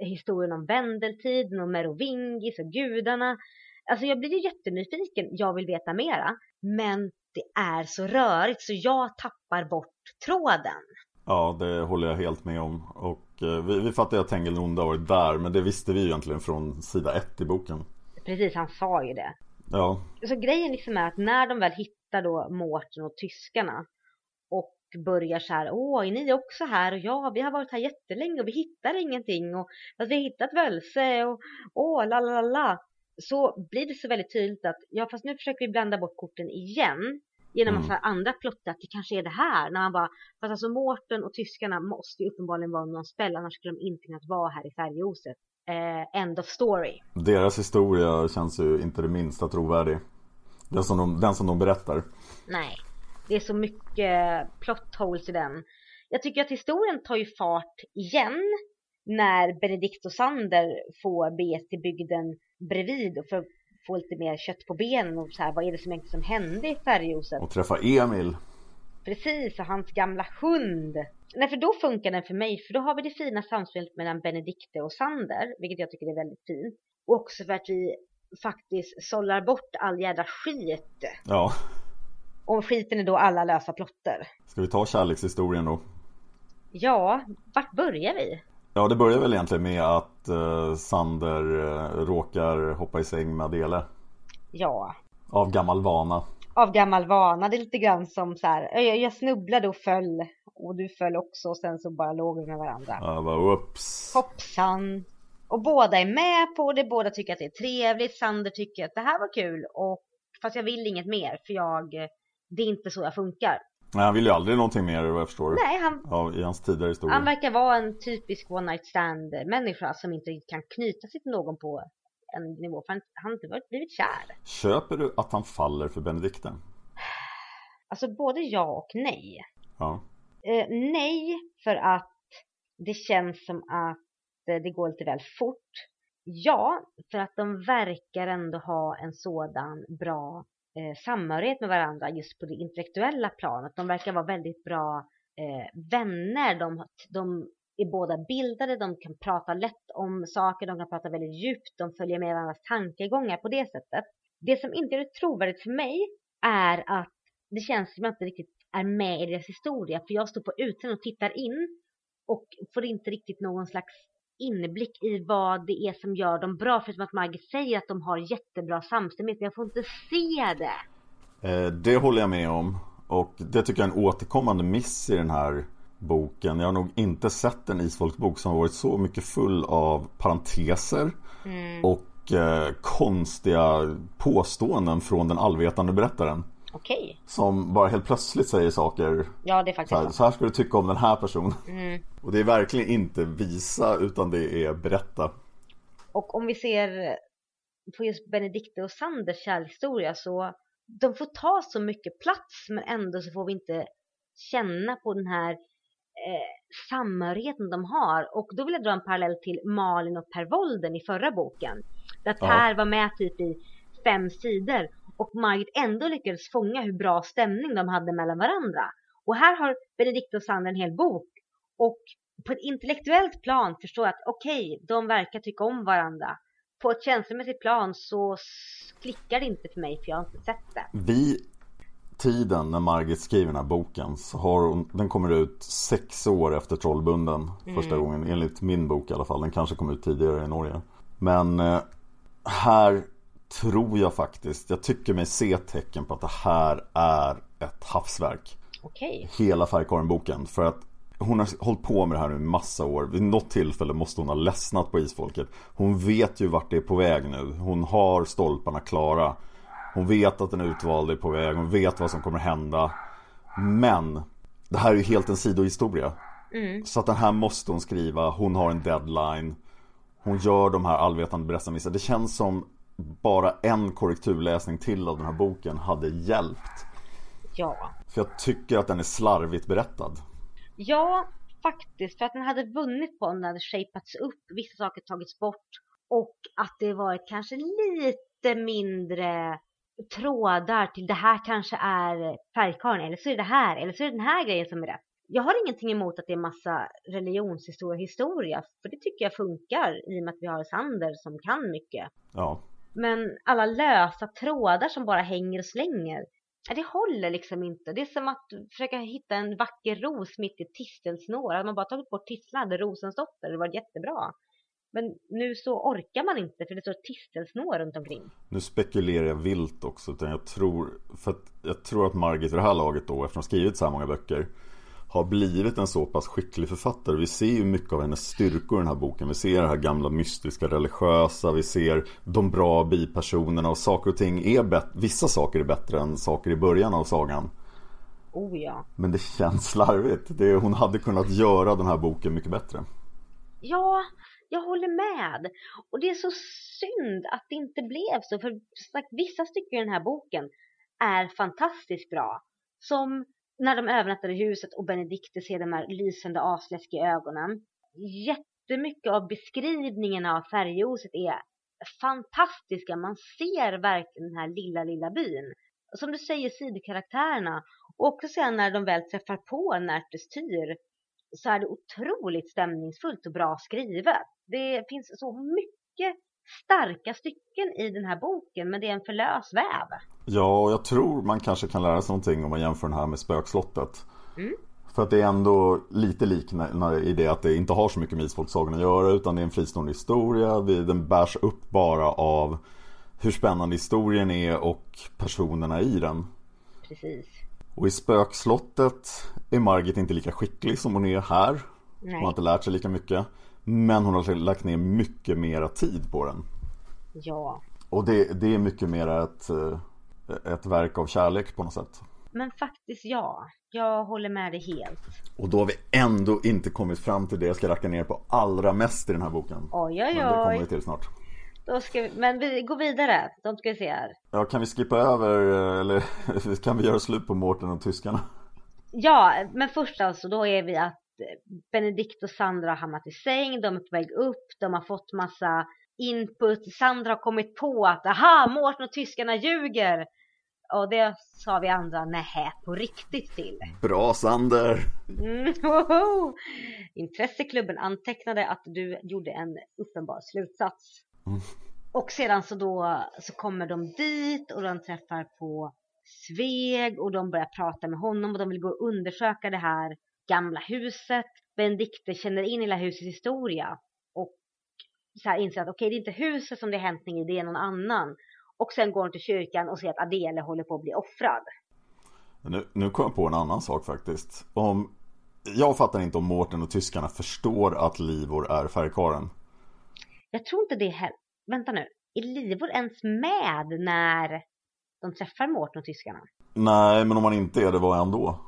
historien om Vendeltiden och Merovingis och gudarna. Alltså jag blir ju jättenyfiken, jag vill veta mera. Men det är så rörigt så jag tappar bort tråden. Ja, det håller jag helt med om. Och eh, vi, vi fattar ju att Tengilonda varit där, men det visste vi ju egentligen från sida ett i boken. Precis, han sa ju det. Ja, Så grejen liksom är att när de väl hittar då Mårten och tyskarna och börjar så här, åh, är ni också här? Och ja, vi har varit här jättelänge och vi hittar ingenting och fast vi har hittat Völse och åh, la la la. Så blir det så väldigt tydligt att, ja, fast nu försöker vi blanda bort korten igen genom Mm. massa andra plottar att det kanske är det här. När man bara, fast alltså Mårten och tyskarna måste ju uppenbarligen vara någon spel, annars skulle de inte kunnat vara här i Färjehuset. Eh, end of story. deras historia känns ju inte det minsta trovärdig. Den som de, den som de berättar. Nej, det är så mycket plot holes i den. Jag tycker att historien tar ju fart igen när Benedikt och Sander får bege till bygden bredvid och för få lite mer kött på benen och så här, vad är det som egentligen som hände i Färjehuset? Och träffa Emil. Precis, och hans gamla hund. Nej, för då funkar den för mig, för då har vi det fina samspelet mellan Benedikte och Sander, vilket jag tycker är väldigt fint. Och också för att vi faktiskt sållar bort all jädra skit. Ja, Och skiten är då alla lösa plotter. ska vi ta kärlekshistorien då? Ja, vart börjar vi? Ja, det börjar väl egentligen med att eh, Sander eh, råkar hoppa i säng med Adele. Ja, Av gammal vana. av gammal vana. Det är lite grann som så här, jag, jag snubblade och föll och du föll också och sen så bara låg vi med varandra. Jag bara, ups. Hoppsan! Och båda är med på det, båda tycker att det är trevligt. Sander tycker att det här var kul och fast jag vill inget mer för jag, det är inte så jag funkar. Nej, han vill ju aldrig någonting mer vad jag förstår. Nej, han, Ja, I hans tidigare historia. han verkar vara en typisk one night stand människa som inte kan knyta sig till någon på en nivå för han, han har inte blivit kär. Köper du att han faller för Benedikten? Alltså både ja och nej. Ja. Eh, nej, för att det känns som att eh, det går lite väl fort. Ja, för att de verkar ändå ha en sådan bra eh, samhörighet med varandra just på det intellektuella planet. De verkar vara väldigt bra eh, vänner. De, de är båda bildade, de kan prata lätt om saker, de kan prata väldigt djupt, de följer med varandras tankegångar på det sättet. Det som inte är trovärdigt för mig är att det känns som att jag inte riktigt är med i deras historia. För jag står på utsidan och tittar in och får inte riktigt någon slags inblick i vad det är som gör dem bra. Förutom att Margit säger att de har jättebra samstämmighet. Men jag får inte se det. Eh, det håller jag med om. Och det tycker jag är en återkommande miss i den här boken. Jag har nog inte sett en isfolksbok som har varit så mycket full av parenteser och eh, konstiga påståenden från den allvetande berättaren. Okej. Som bara helt plötsligt säger saker Ja, det är så faktiskt här, så. så här ska du tycka om den här personen. Och det är verkligen inte visa utan det är berätta. Och om vi ser på just Benedikte och Sanders kärlekshistoria så de får ta så mycket plats men ändå så får vi inte känna på den här eh, samhörigheten de har. Och då vill jag dra en parallell till Malin och Per Wolden i förra boken. Där Ja. Per var med typ i fem sidor och Margit ändå lyckades fånga hur bra stämning de hade mellan varandra. Och här har Benedikte och Sandra en hel bok och på ett intellektuellt plan förstår jag att okej, de verkar tycka om varandra. På ett känslomässigt plan så klickar det inte för mig för jag har inte sett det. Vid tiden när Margit skriver den här boken så har hon, den kommer ut sex år efter Trollbunden första gången enligt min bok i alla fall. Den kanske kom ut tidigare i Norge. Men eh, här tror jag faktiskt, jag tycker mig se tecken på att det här är ett havsverk. Okej. Hela Färgkaren-boken. För att hon har hållit på med det här nu i massa år. Vid något tillfälle måste hon ha ledsnat på isfolket. Hon vet ju vart det är på väg nu. Hon har stolparna klara. Hon vet att den utvalde är på väg. Hon vet vad som kommer hända. Men det här är ju helt en sidohistoria. Så att den här måste hon skriva. Hon har en deadline. Hon gör de här allvetande berättarmissar. Det känns som bara en korrekturläsning till av den här boken hade hjälpt. Ja. För jag tycker att den är slarvigt berättad. Ja, faktiskt. För att den hade vunnit på om den hade shapats upp, vissa saker tagits bort och att det varit kanske lite mindre trådar till det här kanske är färgkarlen eller så är det här eller så är det den här grejen som är rätt. Jag har ingenting emot att det är massa religionshistoria historia för det tycker jag funkar i och med att vi har Sander som kan mycket. Ja, men alla lösa trådar som bara hänger och slänger. Det håller liksom inte. Det är som att försöka hitta en vacker ros mitt i ett tistelsnår. Hade man bara tagit bort tistlarna hade rosen stått där. Det var jättebra. Men nu så orkar man inte för det står tistelsnår runt omkring. nu spekulerar jag vilt också. Utan jag tror, för att jag tror att Margit vid det här laget då, efter att skrivit så här många böcker, har blivit en så pass skicklig författare. Vi ser ju mycket av hennes styrkor i den här boken. Vi ser det här gamla mystiska, religiösa. Vi ser de bra bipersonerna och saker och ting är bättre. Vissa saker är bättre än saker i början av sagan. Oh ja. Men det känns slarvigt. Det, hon hade kunnat göra den här boken mycket bättre. Ja, jag håller med. Och det är så synd att det inte blev så. För sagt, vissa stycken i den här boken är fantastiskt bra. Som när de övernattar i huset och Benedikte ser de här lysande asläskiga ögonen. Jättemycket av beskrivningen av färghuset är fantastiska. Man ser verkligen den här lilla, lilla byn. Som du säger, sidokaraktärerna. Och också sen när de väl träffar på Nertes Tyr så är det otroligt stämningsfullt och bra skrivet. Det finns så mycket starka stycken i den här boken men det är en för lös väv. Ja, och jag tror man kanske kan lära sig någonting om man jämför den här med Spökslottet. Mm. För att det är ändå lite liknande i det att det inte har så mycket med Isfolksagan att göra utan det är en fristående historia. Den bärs upp bara av hur spännande historien är och personerna i den. Precis. Och i Spökslottet är Margit inte lika skicklig som hon är här. Hon Nej. har inte lärt sig lika mycket. Men hon har lagt ner mycket mera tid på den. Ja. Och det, det är mycket mer ett, eh, ett verk av kärlek på något sätt. Men faktiskt ja. Jag håller med dig helt. Och då har vi ändå inte kommit fram till det jag ska racka ner på allra mest i den här boken. Oj oj Men det kommer vi oj. till snart. Då ska vi, men vi går vidare. De ska vi se här. Ja, kan vi skippa över eh, eller kan vi göra slut på Mårten och tyskarna? Ja, men först alltså då är vi att Benedikt och Sandra har hamnat i säng, de är på väg upp, de har fått massa input. Sandra har kommit på att aha, Mårten och tyskarna ljuger. Och det sa vi andra nähä på riktigt till. Bra Sander! Mm, woho! Intresseklubben antecknade att du gjorde en uppenbar slutsats. Mm. Och sedan så då så kommer de dit och de träffar på Sveg och de börjar prata med honom och de vill gå och undersöka det här gamla huset. Benedikte känner in hela husets historia och så här inser att okej det är inte huset som det är hämtning i, det är någon annan. Och sen går hon till kyrkan och ser att Adele håller på att bli offrad. Nu, nu kom jag på en annan sak faktiskt. Om, jag fattar inte om Mårten och tyskarna förstår att Livor är färgkaren. Jag tror inte det heller. Vänta nu. Är Livor ens med när de träffar Mårten och tyskarna? Nej, men om han inte är det, vad är han då?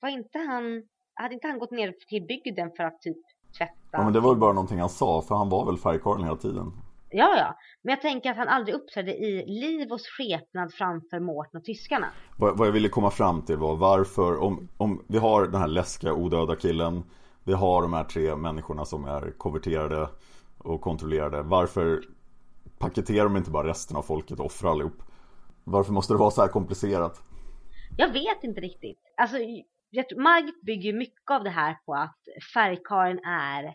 Var inte han... Hade inte han gått ner till bygden för att typ tvätta? Ja, men det var väl bara någonting han sa, för han var väl färgkaren hela tiden. ja, ja. Men jag tänker att han aldrig uppträdde i Livos skepnad framför Mårten och tyskarna. Vad, vad jag ville komma fram till var varför, om, om vi har den här läskiga odöda killen Vi har de här tre människorna som är konverterade och kontrollerade. Varför paketerar de inte bara resten av folket och offrar allihop? Varför måste det vara så här komplicerat? Jag vet inte riktigt. Alltså, Margit bygger mycket av det här på att färgkaren är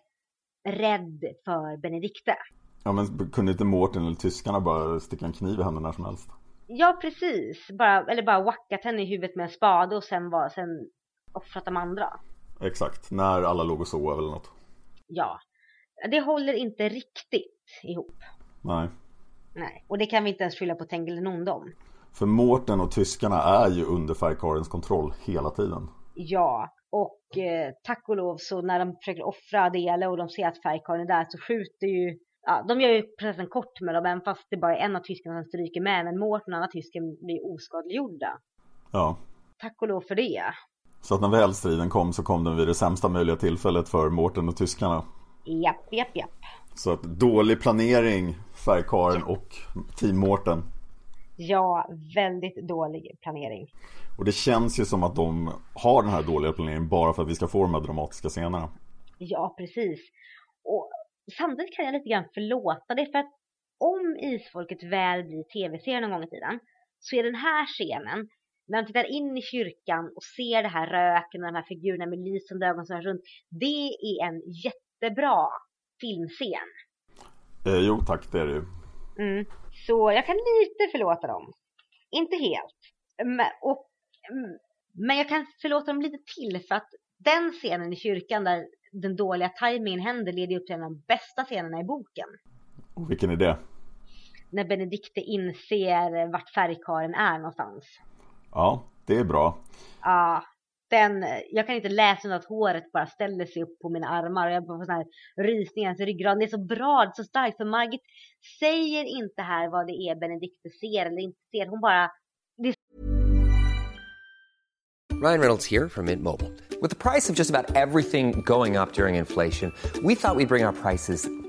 rädd för Benedikte. Ja men kunde inte Mårten eller tyskarna bara sticka en kniv i henne när som helst? Ja precis, bara, eller bara wackat henne i huvudet med en spade och sen, var, sen offrat de andra. Exakt, när alla låg och sov eller något. Ja, det håller inte riktigt ihop. Nej. Nej, och det kan vi inte ens skylla på Tengil om. För Mårten och tyskarna är ju under färgkarens kontroll hela tiden. Ja, och eh, tack och lov så när de försöker offra Adele och de ser att färgkarlen är där så skjuter ju Ja, de gör ju processen kort med dem, även fast det bara är en av tyskarna som stryker med. Men Mårten och andra tysken blir oskadliggjorda. Ja. Tack och lov för det. Så att när väl striden kom så kom den vid det sämsta möjliga tillfället för Mårten och tyskarna. Japp, japp, japp. Så att dålig planering, färgkaren och Team Mårten. Ja, väldigt dålig planering. Och det känns ju som att de har den här dåliga planeringen bara för att vi ska få de här dramatiska scenerna. Ja, precis. Och samtidigt kan jag lite grann förlåta det för att om Isfolket väl blir tv-serie någon gång i tiden så är den här scenen när de tittar in i kyrkan och ser det här röken och de här figurerna med lysande ögon som är runt. Det är en jättebra filmscen. Eh, jo tack, det är det ju. Mm. Så jag kan lite förlåta dem. Inte helt. Men, och, men jag kan förlåta dem lite till för att den scenen i kyrkan där den dåliga tajmingen händer leder upp till en av de bästa scenerna i boken. Och vilken är det? När Benedikte inser vart färgkaren är någonstans. Ja, det är bra. Ja, den, jag kan inte läsa utan att håret bara ställer sig upp på mina armar och jag får sån här rysningar i ryggraden. Det är så bra, det är så starkt. För Margit säger inte här vad det är Benedikte ser eller inte ser. Hon bara... Det... Ryan Reynolds här från Mint Mobile. Med priset på nästan allt som går upp under inflationen, trodde vi att vi skulle bring våra priser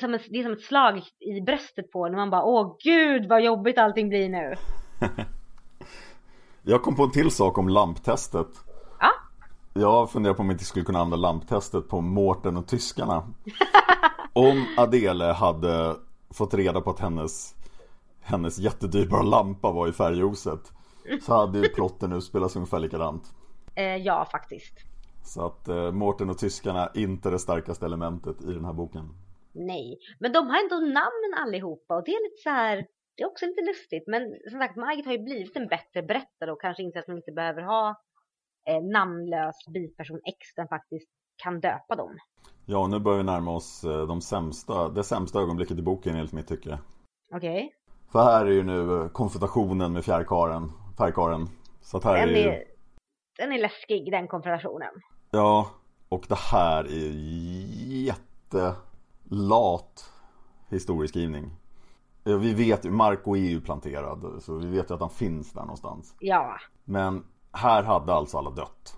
Som ett, det är som ett slag i bröstet på när man bara åh gud vad jobbigt allting blir nu. Jag kom på en till sak om lamptestet. Ja, Jag funderar på om vi inte skulle kunna använda lamptestet på Mårten och tyskarna. Om Adele hade fått reda på att hennes, hennes jättedyrbara lampa var i färghuset så hade ju plotten nu spelats ungefär likadant. eh, ja faktiskt. Så att eh, Mårten och tyskarna inte det starkaste elementet i den här boken. Nej, men de har ändå namn allihopa och det är lite så här. Det är också lite lustigt, men som sagt Margit har ju blivit en bättre berättare och kanske insett att man inte behöver ha eh, namnlös biperson X den faktiskt kan döpa dem. Ja, nu börjar vi närma oss eh, de sämsta, det sämsta ögonblicket i boken enligt mitt tycke. Okej? För här är ju nu eh, konfrontationen med fjärrkaren, färgkaren. Så att här är Den, ju... är, den är läskig den konfrontationen. Ja, och det här är jättelat historieskrivning. Ja, Vi vet ju, Marco är ju planterad, så vi vet ju att han finns där någonstans. Ja, Men här hade alltså alla dött.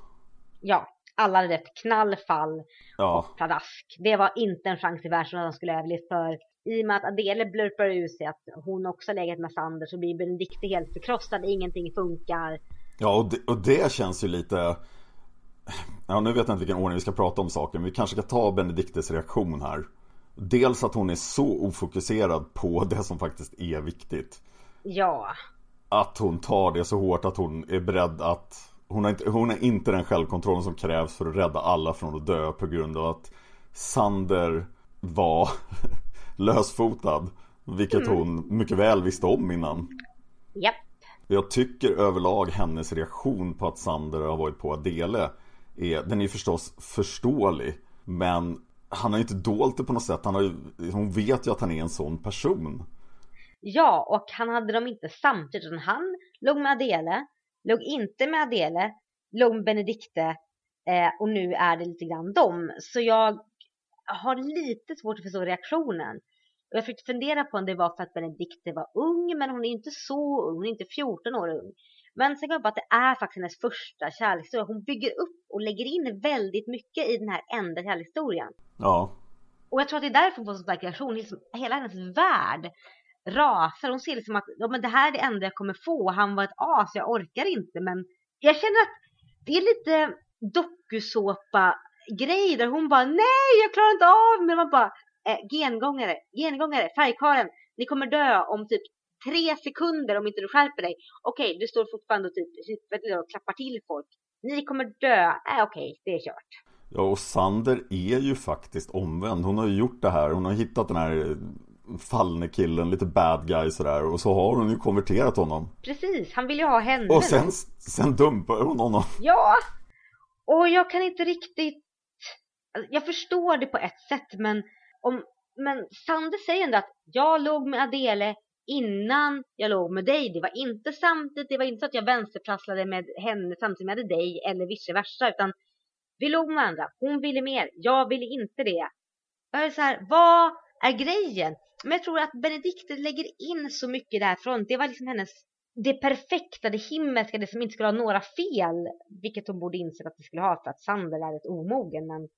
ja. Alla hade rätt knall, fall Ja, och pladask. Det var inte en chans i världen att de skulle överlevt för i och med att Adele blurpar ut sig att hon också har legat med Sander så blir Benedikte helt förkrossad, ingenting funkar. Ja, och det, och det känns ju lite... Ja, nu vet jag inte vilken ordning vi ska prata om saken, men vi kanske ska ta Benediktes reaktion här. Dels att hon är så ofokuserad på det som faktiskt är viktigt. Ja. Att hon tar det så hårt att hon är beredd att hon har, inte, hon har inte den självkontrollen som krävs för att rädda alla från att dö på grund av att Sander var lösfotad. Vilket Mm. hon mycket väl visste om innan. Japp. Jag tycker överlag hennes reaktion på att Sander har varit på Adele är, Den är förstås förståelig Men han har ju inte dolt det på något sätt han har ju, liksom, Hon vet ju att han är en sån person Ja, och han hade dem inte samtidigt. utan Han låg med Adele, låg inte med Adele, låg med Benedikte eh, och nu är det lite grann dem. Så jag har lite svårt att förstå reaktionen. Och jag försökte fundera på om det var för att Benedikte var ung, men hon är inte så ung, hon är inte 14 år ung. Men sen kom jag på att det är faktiskt hennes första kärlekshistoria. Hon bygger upp och lägger in väldigt mycket i den här enda kärlekshistorien. Ja Och jag tror att det är därför hon får så stark reaktion. Liksom, hela hennes värld rasar. Hon ser liksom att ja, men det här är det enda jag kommer få. Han var ett as, jag orkar inte. Men jag känner att det är lite dokusåpa grej där hon bara nej jag klarar inte av men man bara eh, gengångare, gengångare, färgkaren, ni kommer dö om typ tre sekunder om inte du skärper dig. Okej, du står fortfarande och typ och klappar till folk. Ni kommer dö. Äh, okej, det är kört. Ja och Sander är ju faktiskt omvänd Hon har ju gjort det här Hon har hittat den här fallne killen, lite bad guy sådär Och så har hon ju konverterat honom Precis, han vill ju ha henne. Och sen, sen dumpar hon honom Ja! Och jag kan inte riktigt... alltså, Jag förstår det på ett sätt men om... Men Sander säger ändå att jag låg med Adele innan jag låg med dig. Det var inte samtidigt, det var inte så att jag vänsterprasslade med henne samtidigt som jag hade dig eller vice versa utan vi låg med varandra. Hon ville mer, jag ville inte det. Jag är så här, vad är grejen? Men jag tror att Benedikte lägger in så mycket därifrån. Det var liksom hennes det perfekta, det himmelska, det som inte skulle ha några fel. Vilket hon borde inse att det skulle ha för att Sander är ett omogen. Men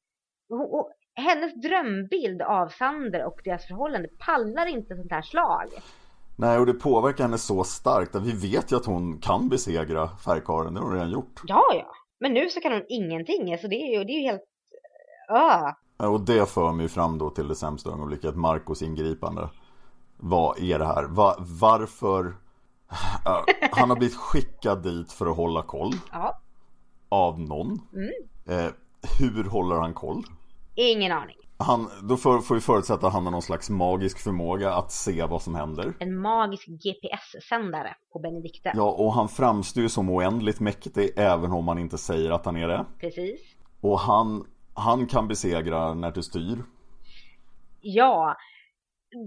och, och, hennes drömbild av Sander och deras förhållande pallar inte sånt här slag. Nej och det påverkar henne så starkt att vi vet ju att hon kan besegra färgkaren, det har hon redan gjort Ja, ja. Men nu så kan hon ingenting. Så det är ju, det är ju helt... Uh. Och det för mig fram då till det sämsta ögonblicket, Marcos ingripande. Vad är det här? Va, varför? Han har blivit skickad dit för att hålla koll. Ja. Av någon. Eh, hur håller han koll? Ingen aning. Han, då får, får vi förutsätta att han har någon slags magisk förmåga att se vad som händer. En magisk GPS-sändare på Benedikte. Ja, och han framstår ju som oändligt mäktig även om man inte säger att han är det. Precis. Och han, han kan besegra när du styr. Ja.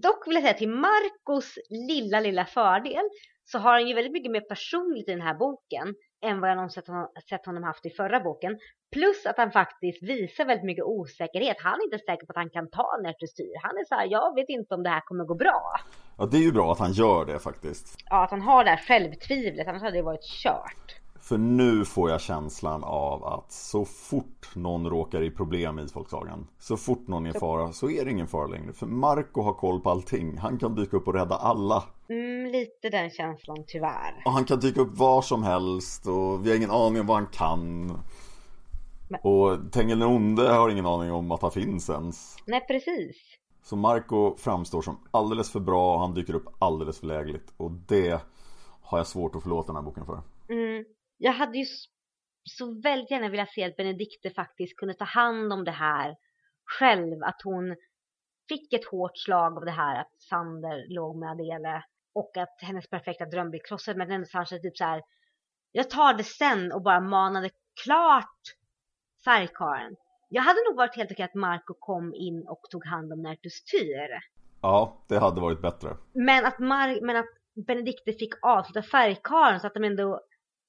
Dock vill jag säga till Marcos lilla, lilla fördel så har han ju väldigt mycket mer personligt i den här boken än vad jag någonsin sett honom, haft i förra boken. Plus att han faktiskt visar väldigt mycket osäkerhet. Han är inte säker på att han kan ta Nertus styr. Han är så här, jag vet inte om det här kommer gå bra. Ja, det är ju bra att han gör det faktiskt. Ja, att han har det här självtvivlet, annars hade det varit kört. För nu får jag känslan av att så fort någon råkar i problem i Isfolksagan Så fort någon är i fara så är det ingen fara längre. För Marco har koll på allting. Han kan dyka upp och rädda alla. Mm, lite den känslan tyvärr. Och han kan dyka upp var som helst och vi har ingen aning om vad han kan. Men- Och Tengil onde har ingen aning om att han finns ens. Nej, precis. Så Marco framstår som alldeles för bra och han dyker upp alldeles för lägligt. Och det har jag svårt att förlåta den här boken för. Mm. Jag hade ju så väldigt gärna velat se att Benedikte faktiskt kunde ta hand om det här själv. Att hon fick ett hårt slag av det här att Sander låg med Adele och att hennes perfekta dröm blev krossad. Men ändå kanske typ så här, jag tar det sen och bara manade klart färgkaren. Jag hade nog varit helt okej att Marco kom in och tog hand om Nertus Tyr. Ja, det hade varit bättre Men att, Mar- men att Benedikte fick avsluta färgkaren så att de ändå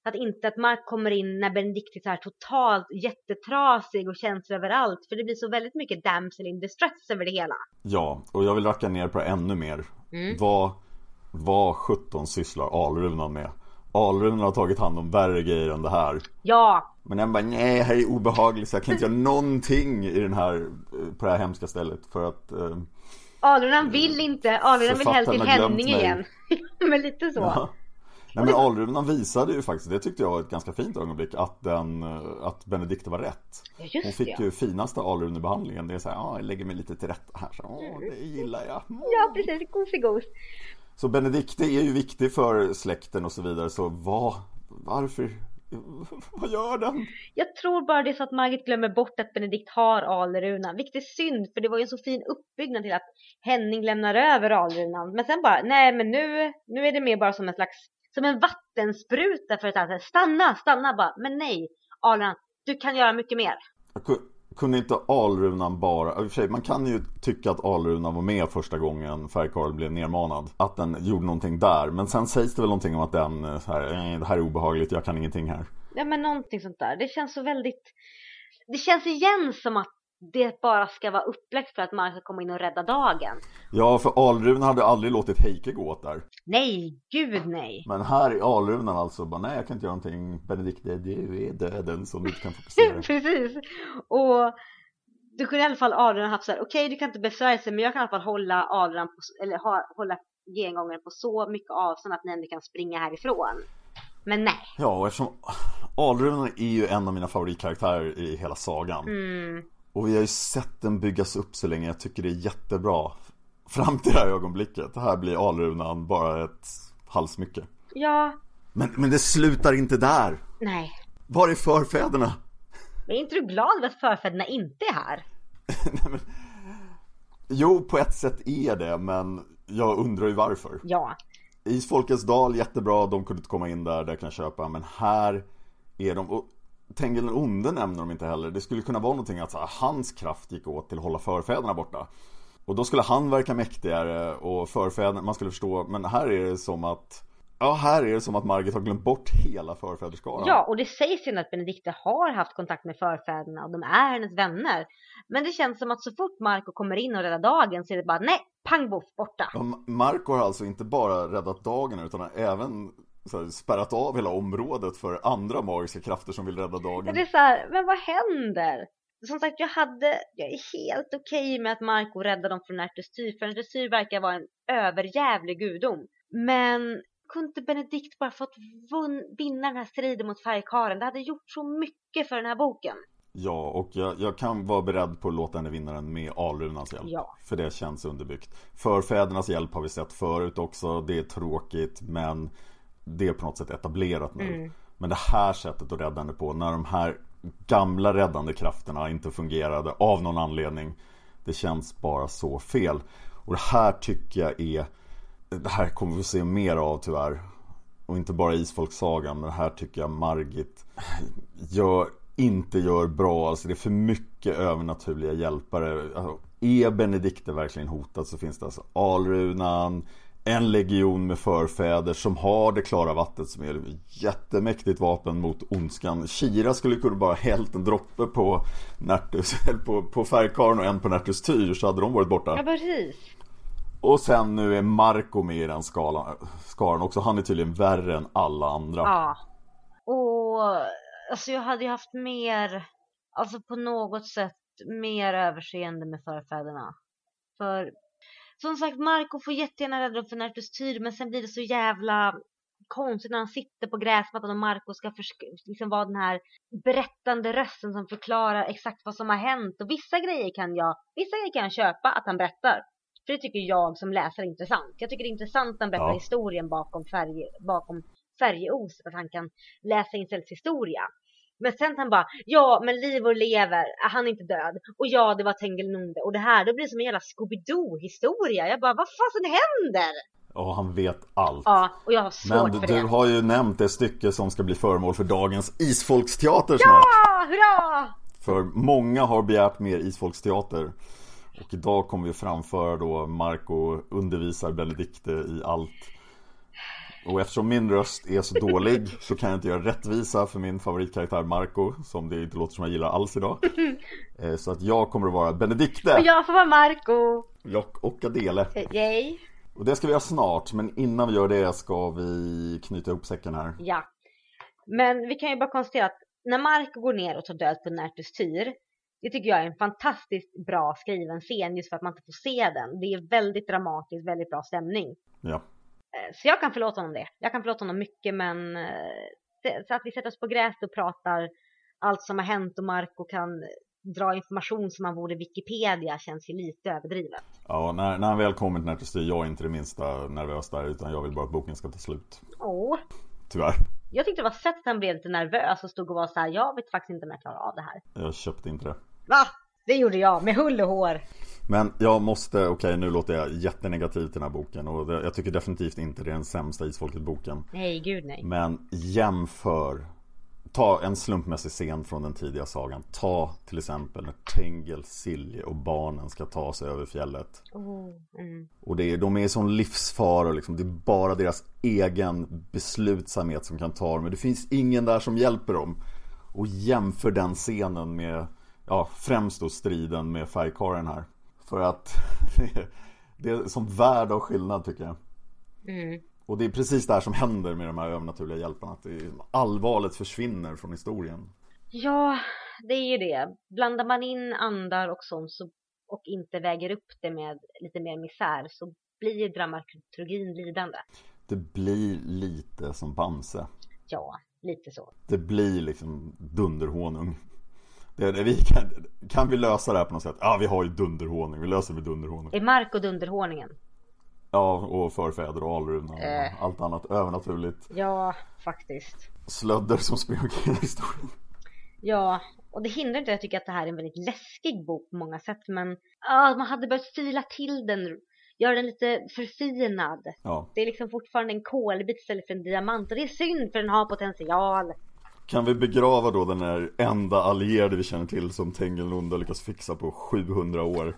att inte att Mark kommer in när Benedikte är totalt jättetrasig och känslor överallt. För det blir så väldigt mycket damsel in distress över det hela. Ja, och jag vill racka ner på det ännu mer. Vad, vad 17 sysslar Alrunan med? Alrunan har tagit hand om värre grejer än det här. Ja, Men den bara, nej, här är obehagligt så jag kan inte göra någonting i den här, eh, på det här hemska stället. För att, eh, Alrunan vill inte, Alrunan vill helst till Henning igen. men lite så. Ja. Nej men Alrunan visade ju faktiskt, det tyckte jag var ett ganska fint ögonblick, att, den, att Benedikte var rätt. Ja, Hon fick det, ju finaste Alrunebehandlingen, det är såhär, ja jag lägger mig lite till rätta här, så, åh det gillar jag. Ja, precis. Gosig-gos. Så Benedikte är ju viktig för släkten och så vidare, så vad, varför, vad gör den? Jag tror bara det är så att Margit glömmer bort att Benedikt har Alrunan. Vilket är synd, för det var ju en så fin uppbyggnad till att Henning lämnar över Alrunan. Men sen bara, nej men nu, nu är det mer bara som en slags, som en vattenspruta för att stanna, stanna bara. Men nej, Alrunan, du kan göra mycket mer. Kunde inte Alrunan bara, i och för sig, man kan ju tycka att Alrunan var med första gången Färgkarl blev nermanad. Att den gjorde någonting där, men sen sägs det väl någonting om att den, eh, så här, "Eh, det här är obehagligt, jag kan ingenting här. Ja men någonting sånt där. Det känns så väldigt, det känns igen som att det bara ska vara upplagt för att man ska komma in och rädda dagen. Ja, för Alrunan hade aldrig låtit Heike gå åt där. Nej, gud nej. Men här är Alrunan alltså bara, nej jag kan inte göra någonting, Benedikte, du är döden som du inte kan fokusera. Precis. Och du kunde i alla fall Adrian haft så här, okej du kan inte besvära sig men jag kan i alla fall hålla Adrian på, eller hålla gengångaren på så mycket avstånd att ni ändå kan springa härifrån. Men nej. Ja, och eftersom Alrunan är ju en av mina favoritkaraktärer i hela sagan. Mm. Och vi har ju sett den byggas upp så länge, jag tycker det är jättebra. Fram till det här ögonblicket, här blir Alrunan bara ett halsmycke. Ja, Men, men det slutar inte där! nej. Var är förfäderna? Men är inte du glad över att förfäderna inte är här? Nej, men... Jo, på ett sätt är det, men jag undrar ju varför. Ja. Isfolkets dal, jättebra, de kunde inte komma in där, det kan jag köpa. Men här är de, och Tengil den onde nämner de inte heller. Det skulle kunna vara någonting att här, hans kraft gick åt till att hålla förfäderna borta. Och då skulle han verka mäktigare och förfäderna, man skulle förstå, men här är det som att Ja, här är det som att Margit har glömt bort hela förfäderskaran. Ja, och det sägs ju att Benedikte har haft kontakt med förfäderna och de är hennes vänner. Men det känns som att så fort Marco kommer in och räddar dagen så är det bara nej, pang boff, borta. Ja, Marco har alltså inte bara räddat dagen utan även här, spärrat av hela området för andra magiska krafter som vill rädda dagen. Det är så här, men vad händer? Som sagt, jag hade, jag är helt okej med att Marco räddade dem från Ertestyr, för Ertestyr verkar vara en överjävlig gudom. Men kunde inte Benedikt bara fått vinna den här striden mot färgkaren? Det hade gjort så mycket för den här boken. Ja, och jag, jag kan vara beredd på att låta henne vinna den med Alrunans hjälp. Ja. För det känns underbyggt. Förfädernas hjälp har vi sett förut också. Det är tråkigt, men det är på något sätt etablerat nu. Mm. Men det här sättet att rädda henne på, när de här gamla räddande krafterna inte fungerade av någon anledning. Det känns bara så fel. Och det här tycker jag är Det här kommer vi se mer av tyvärr. Och inte bara Isfolksagan, men det här tycker jag Margit gör, inte gör bra. Alltså det är för mycket övernaturliga hjälpare. Alltså, är Benedikte verkligen hotad så finns det alltså Alrunan, en legion med förfäder som har det klara vattnet som är ett jättemäktigt vapen mot ondskan. Kira skulle kunna bara hällt en droppe på Nertus, på, på färgkarlen och en på Nertus tyr så hade de varit borta. Ja, precis. Och sen nu är Marco med i den skalan, skaran också. Han är tydligen värre än alla andra. Ja. Och alltså jag hade ju haft mer, alltså på något sätt mer överseende med förfäderna. För som sagt, Marco får jättegärna rädda dem för Nertus tyr, men sen blir det så jävla konstigt när han sitter på gräsmattan och Marco ska liksom vara den här berättande rösten som förklarar exakt vad som har hänt. Och vissa grejer kan jag, vissa grejer kan jag köpa att han berättar. För det tycker jag som läsare är intressant. Jag tycker det är intressant att han berättar Ja. historien bakom, färg, bakom att han kan läsa in Sells historia. Men sen han bara, ja men Livor lever, han är inte död. Och ja det var Tengil Nunde. Och det här, det blir som en jävla Scooby-Doo historia. Jag bara, vad fasen händer? Och han vet allt. Ja, och jag har svårt Men du, för du det. har ju nämnt det stycke som ska bli föremål för dagens Isfolksteater snart. Ja, hurra! För många har begärt mer Isfolksteater. Och idag kommer vi framföra då Marco undervisar Benedikte i allt. Och eftersom min röst är så dålig så kan jag inte göra rättvisa för min favoritkaraktär Marco Som det inte låter som jag gillar alls idag. Eh, Så att jag kommer att vara Benedikte Och jag får vara Marco. och, och Adele. Yay. Och det ska vi göra snart, men innan vi gör det ska vi knyta ihop säcken här. Ja. Men vi kan ju bara konstatera att när Marco går ner och tar död på Nertus tyr Det tycker jag är en fantastiskt bra skriven scen just för att man inte får se den. Det är väldigt dramatiskt, väldigt bra stämning. Ja. Eh, Så jag kan förlåta honom det. Jag kan förlåta honom mycket men eh, så att vi sätter oss på gräset och pratar allt som har hänt och Marco kan dra information som man vore Wikipedia känns ju lite överdrivet. Ja, när, när han väl kommer till Närtesty, jag är inte det minsta nervös där utan jag vill bara att boken ska ta slut. Åh, Tyvärr. jag tyckte det var sett att han blev lite nervös och stod och var så här, jag vet faktiskt inte om jag klarar av det här. Jag köpte inte det. Va? Det gjorde jag med hull och hår. Men jag måste, okej nu låter jag jättenegativ till den här boken och jag tycker definitivt inte det är den sämsta Isfolket-boken. Nej, gud nej. Men jämför Ta en slumpmässig scen från den tidiga sagan Ta till exempel när Tengel, Silje och barnen ska ta sig över fjället Oh, mm. Och det är, de är i sån livsfara liksom. Det är bara deras egen beslutsamhet som kan ta dem Men det finns ingen där som hjälper dem Och jämför den scenen med Ja, främst då striden med färgkaren här För att det är, det är som värld av skillnad tycker jag Mm. och det är precis det här som händer med de här övernaturliga hjälparna. Att allvaret försvinner från historien. Ja, det är ju det. Blandar man in andar och sånt så, och inte väger upp det med lite mer misär så blir dramaturgin lidande. Det blir lite som Bamse. Ja, lite så. Det blir liksom dunderhonung. Det, det, vi kan, kan vi lösa det här på något sätt? Ja, vi har ju dunderhonung. Vi löser det med dunderhonung. Är Mark och Dunderhåningen? Ja, och förfäder och Alruna och Äh. allt annat övernaturligt. Ja, faktiskt. Slödder som springer omkring i historien. Ja, och det hindrar inte att jag tycker att det här är en väldigt läskig bok på många sätt men ja, man hade behövt fila till den, göra den lite förfinad. Ja. Det är liksom fortfarande en kolbit istället för en diamant och det är synd för den har potential. Kan vi begrava då den här enda allierade vi känner till som Tengelunda lyckas fixa på 700 år?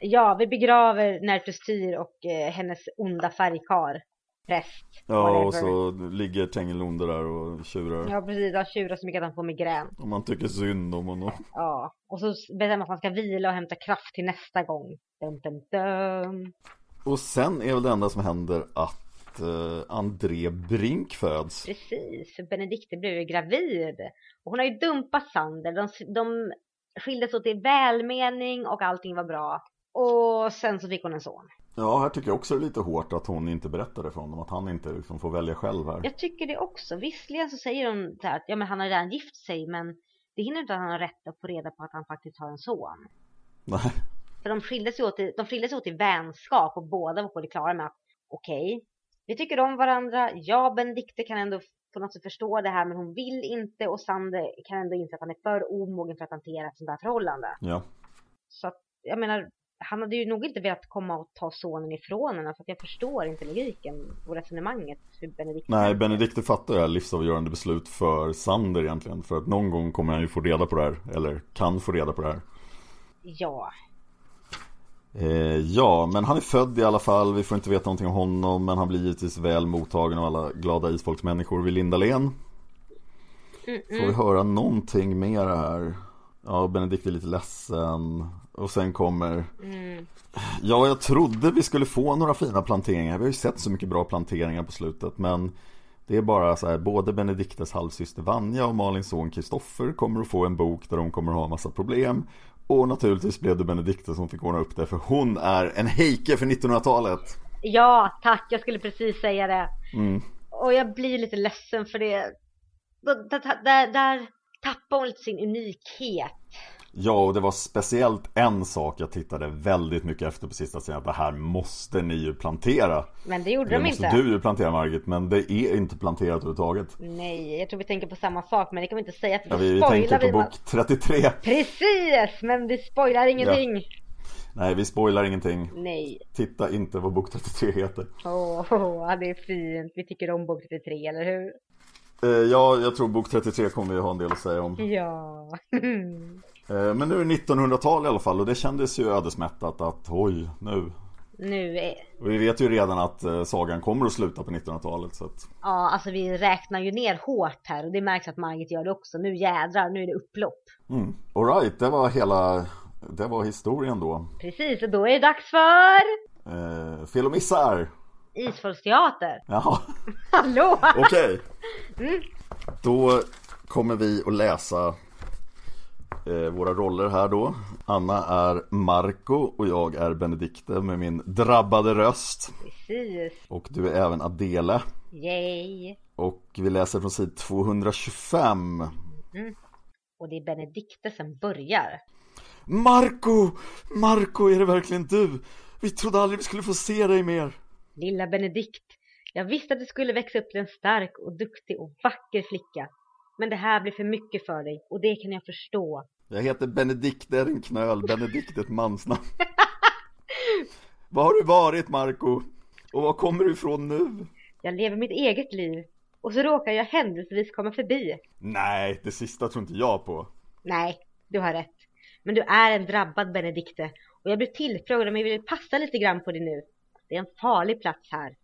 Ja, vi begraver Nertus Tyr och eh, hennes onda färgkar. Präst. Ja, whatever. och så ligger Tengelunda där och tjurar. Ja, precis. Han tjurar så mycket att han får migrän. Om man tycker synd om honom. Ja, och så bestämmer man att man ska vila och hämta kraft till nästa gång. Dum, dum, dum. Och sen är väl det enda som händer att eh, André Brink föds. Precis, Benedikte blev ju gravid. Och hon har ju dumpat Sander. De, de skildes åt i välmening och allting var bra. Och sen så fick hon en son. Ja, här tycker jag också det är lite hårt att hon inte berättade för honom. Att han inte liksom får välja själv här. Jag tycker det också. Visserligen så säger hon så här att ja, men han har redan gift sig men det hindrar inte att han har rätt att få reda på att han faktiskt har en son. Nej. För de skildes ju åt i, de skildes åt i vänskap och båda var på det klara med att okej, vi tycker om varandra. Ja, Benedikte kan ändå på något sätt förstå det här men hon vill inte och Sander kan ändå inse att han är för omogen för att hantera ett sånt här förhållande. Ja. Så att, jag menar, han hade ju nog inte velat komma och ta sonen ifrån henne för att jag förstår inte logiken och resonemanget hur Benedikte Nej. Benedikte fattar det här livsavgörande beslut för Sander egentligen. För att någon gång kommer han ju få reda på det här. Eller kan få reda på det här. Ja, Eh, ja, men han är född i alla fall. Vi får inte veta någonting om honom. Men han blir givetvis väl mottagen av alla glada isfolksmänniskor vid Lindalen. Får vi höra någonting mer här? Ja, Benedikt är lite ledsen. Och sen kommer... Ja, jag trodde vi skulle få några fina planteringar. Vi har ju sett så mycket bra planteringar på slutet. Men det är bara så här, både Benediktes halvsyster Vanja och Malins son Kristoffer kommer att få en bok där de kommer att ha en massa problem. Och naturligtvis blev det Benedikte som fick ordna upp det, för hon är en Heike för 1900-talet. ja tack, jag skulle precis säga det. Mm. Och jag blir lite ledsen för det. Där, där, där, där tappar hon lite sin unikhet. Ja, och det var speciellt en sak jag tittade väldigt mycket efter på sista sidan. Att det här måste ni ju plantera. Men det gjorde Det de måste inte. du ju plantera Margit, men det är inte planterat överhuvudtaget. Nej, jag tror vi tänker på samma sak, men det kan vi inte säga Ja, då vi, vi spoilar tänker vi på bok 33. Precis, men vi spoilar ingenting. Nej, vi spoilar ingenting. Nej. Titta inte vad bok 33 heter. Åh, oh, det är fint. Vi tycker om bok 33, eller hur? Eh, ja, jag tror bok 33 kommer vi ha en del att säga om. Ja. Eh, men nu är det 1900-tal i alla fall och det kändes ju ödesmättat att oj, nu. nu är... Och vi vet ju redan att eh, sagan kommer att sluta på 1900-talet så att Ja, alltså vi räknar ju ner hårt här och det märks att Margit gör det också. Nu jädrar, nu är det upplopp. mm. Alright, det var hela, det var historien då. Precis, och då är det dags för Eh, fel och missar. Isfolksteater. Jaha, Hallå! okej. Då kommer vi att läsa eh, våra roller här då. Anna är Marco och jag är Benedikte med min drabbade röst. Precis. Och du är även Adele. Yay. Och vi läser från sid 225. Mm. Och det är Benedikte som börjar. Marco! Marco, är det verkligen du? Vi trodde aldrig vi skulle få se dig mer. Lilla Benedikt. Jag visste att du skulle växa upp till en stark och duktig och vacker flicka. Men det här blir för mycket för dig och det kan jag förstå. Jag heter Benedikt, är en knöl. Benedikt är ett mansnamn. Var har du varit Marco? Och var kommer du ifrån nu? Jag lever mitt eget liv och så råkar jag händelsevis komma förbi. Nej, det sista tror inte jag på. Nej, du har rätt. Men du är en drabbad Benedikte och jag blev tillfrågad om jag ville passa lite grann på dig nu. Det är en farlig plats här.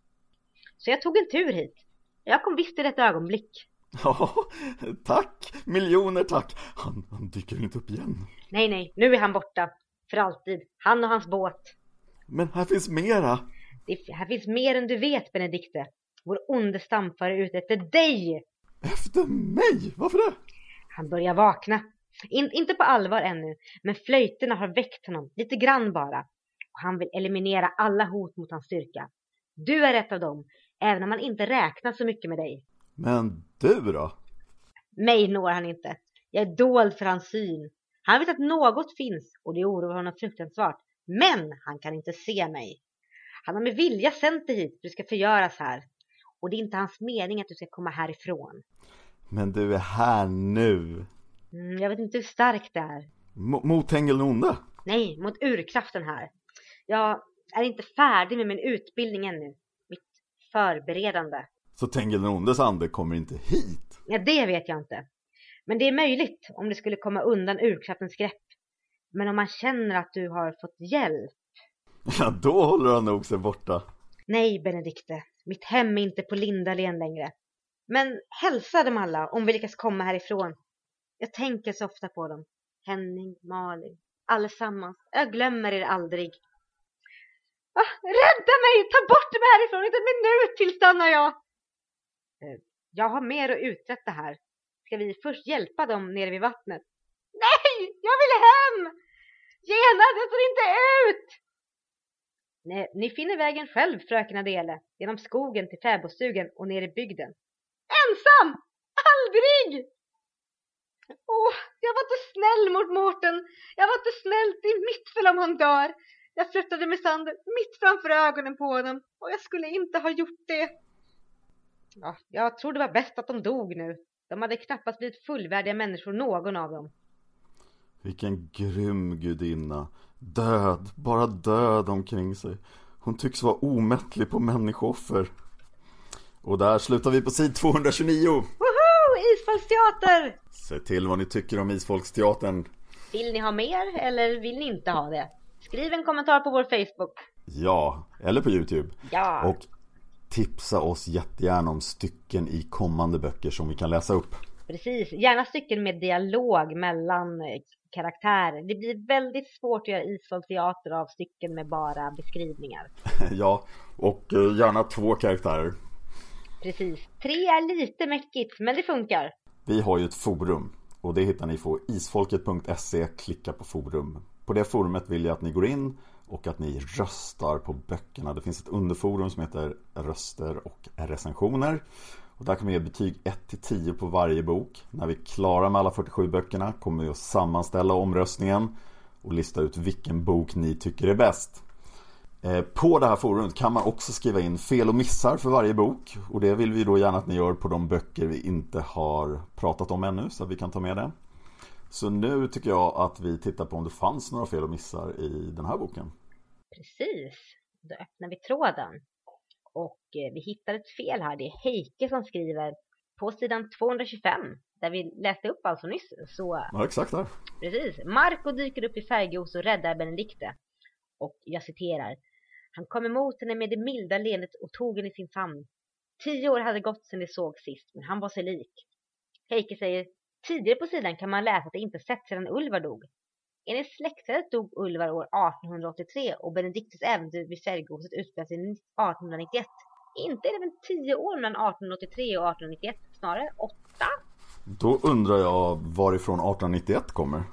Så jag tog en tur hit. Jag kom visst i rätt ögonblick. Ja, tack! Miljoner tack! Han, han dyker inte upp igen. Nej, nej, nu är han borta. För alltid. Han och hans båt. Men här finns mera. Det, här finns mer än du vet, Benedikte. Vår onde stamfare är ute efter dig! Efter mig? Varför det? Han börjar vakna. In, inte på allvar ännu, men flöjterna har väckt honom, lite grann bara. Och han vill eliminera alla hot mot hans styrka. Du är ett av dem, även om han inte räknar så mycket med dig. Men du då? Mig når han inte. Jag är dold för hans syn. Han vet att något finns och det oroar honom fruktansvärt. Men han kan inte se mig. Han har med vilja sänt dig hit, du ska förgöras här. Och det är inte hans mening att du ska komma härifrån. Men du är här nu. Mm, jag vet inte hur starkt det är. M mot Tengil Onde? Nej, mot urkraften här. Jag är inte färdig med min utbildning ännu. Mitt förberedande. Så Tengil Ondes ande kommer inte hit? Ja, det vet jag inte. Men det är möjligt om det skulle komma undan urkraftens grepp. Men om man känner att du har fått hjälp. Ja, då håller han nog sig borta. Nej, Benedikte. Mitt hem är inte på Lindalen längre. Men hälsa dem alla om vi lyckas komma härifrån. Jag tänker så ofta på dem. Henning, Malin, allesammans. Jag glömmer er aldrig. Ah, rädda mig! Ta bort mig härifrån! Inte en minut till stannar jag! Eh, jag har mer att uträtta här. Ska vi först hjälpa dem nere vid vattnet? Nej! Jag vill hem! Genast, jag står inte ut! Nej, ni finner vägen själv, fröken Adele, genom skogen till fäbodstugan och ner i bygden. Ensam! Aldrig! Åh, jag var inte snäll mot Mårten. Jag var inte snäll. Är mitt fel om han dör. Jag flyttade med sanden mitt framför ögonen på honom och jag skulle inte ha gjort det. Ja, jag tror det var bäst att de dog nu. De hade knappast blivit fullvärdiga människor någon av dem. Vilken grym gudinna. Död, bara död omkring sig. Hon tycks vara omättlig på människooffer. Och där slutar vi på sid 229. Woho! Isfolksteater! Se till vad ni tycker om Isfolksteatern. Vill ni ha mer eller vill ni inte ha det? Skriv en kommentar på vår Facebook. Ja, eller på Youtube. Ja. Och tipsa oss jättegärna om stycken i kommande böcker som vi kan läsa upp. Precis, gärna stycken med dialog mellan eh, karaktärer. Det blir väldigt svårt att göra isfolkteater av stycken med bara beskrivningar. ja, och eh, gärna två karaktärer. Precis. Tre är lite mäckigt, men det funkar. Vi har ju ett forum och det hittar ni på isfolket.se. Klicka på forum. På det forumet vill jag att ni går in och att ni röstar på böckerna. Det finns ett underforum som heter Röster och recensioner. Och där kommer vi ge betyg 1 10 på varje bok. När vi är klara med alla 47 böckerna kommer vi att sammanställa omröstningen och lista ut vilken bok ni tycker är bäst. Eh, på det här forumet kan man också skriva in fel och missar för varje bok och det vill vi då gärna att ni gör på de böcker vi inte har pratat om ännu så att vi kan ta med det. Så nu tycker jag att vi tittar på om det fanns några fel och missar i den här boken. Precis. Då öppnar vi tråden. Och eh, vi hittar ett fel här. Det är Heike som skriver på sidan 225 där vi läste upp alltså nyss. Så, ja, exakt där. Precis. Marco dyker upp i färggos och räddar Benedikte. Och jag citerar. Han kom emot henne med det milda leendet och tog henne i sin famn. Tio år hade gått sedan de såg sist, men han var sig lik. Heike säger, tidigare på sidan kan man läsa att det inte sett sedan Ulvar dog. Enligt släktträdet dog Ulvar år 1883 och Benediktes äventyr vid Färgoset utspelade sig 1891. Inte är det väl tio år mellan 1883 och 1891, snarare åtta? Då undrar jag varifrån 1891 kommer.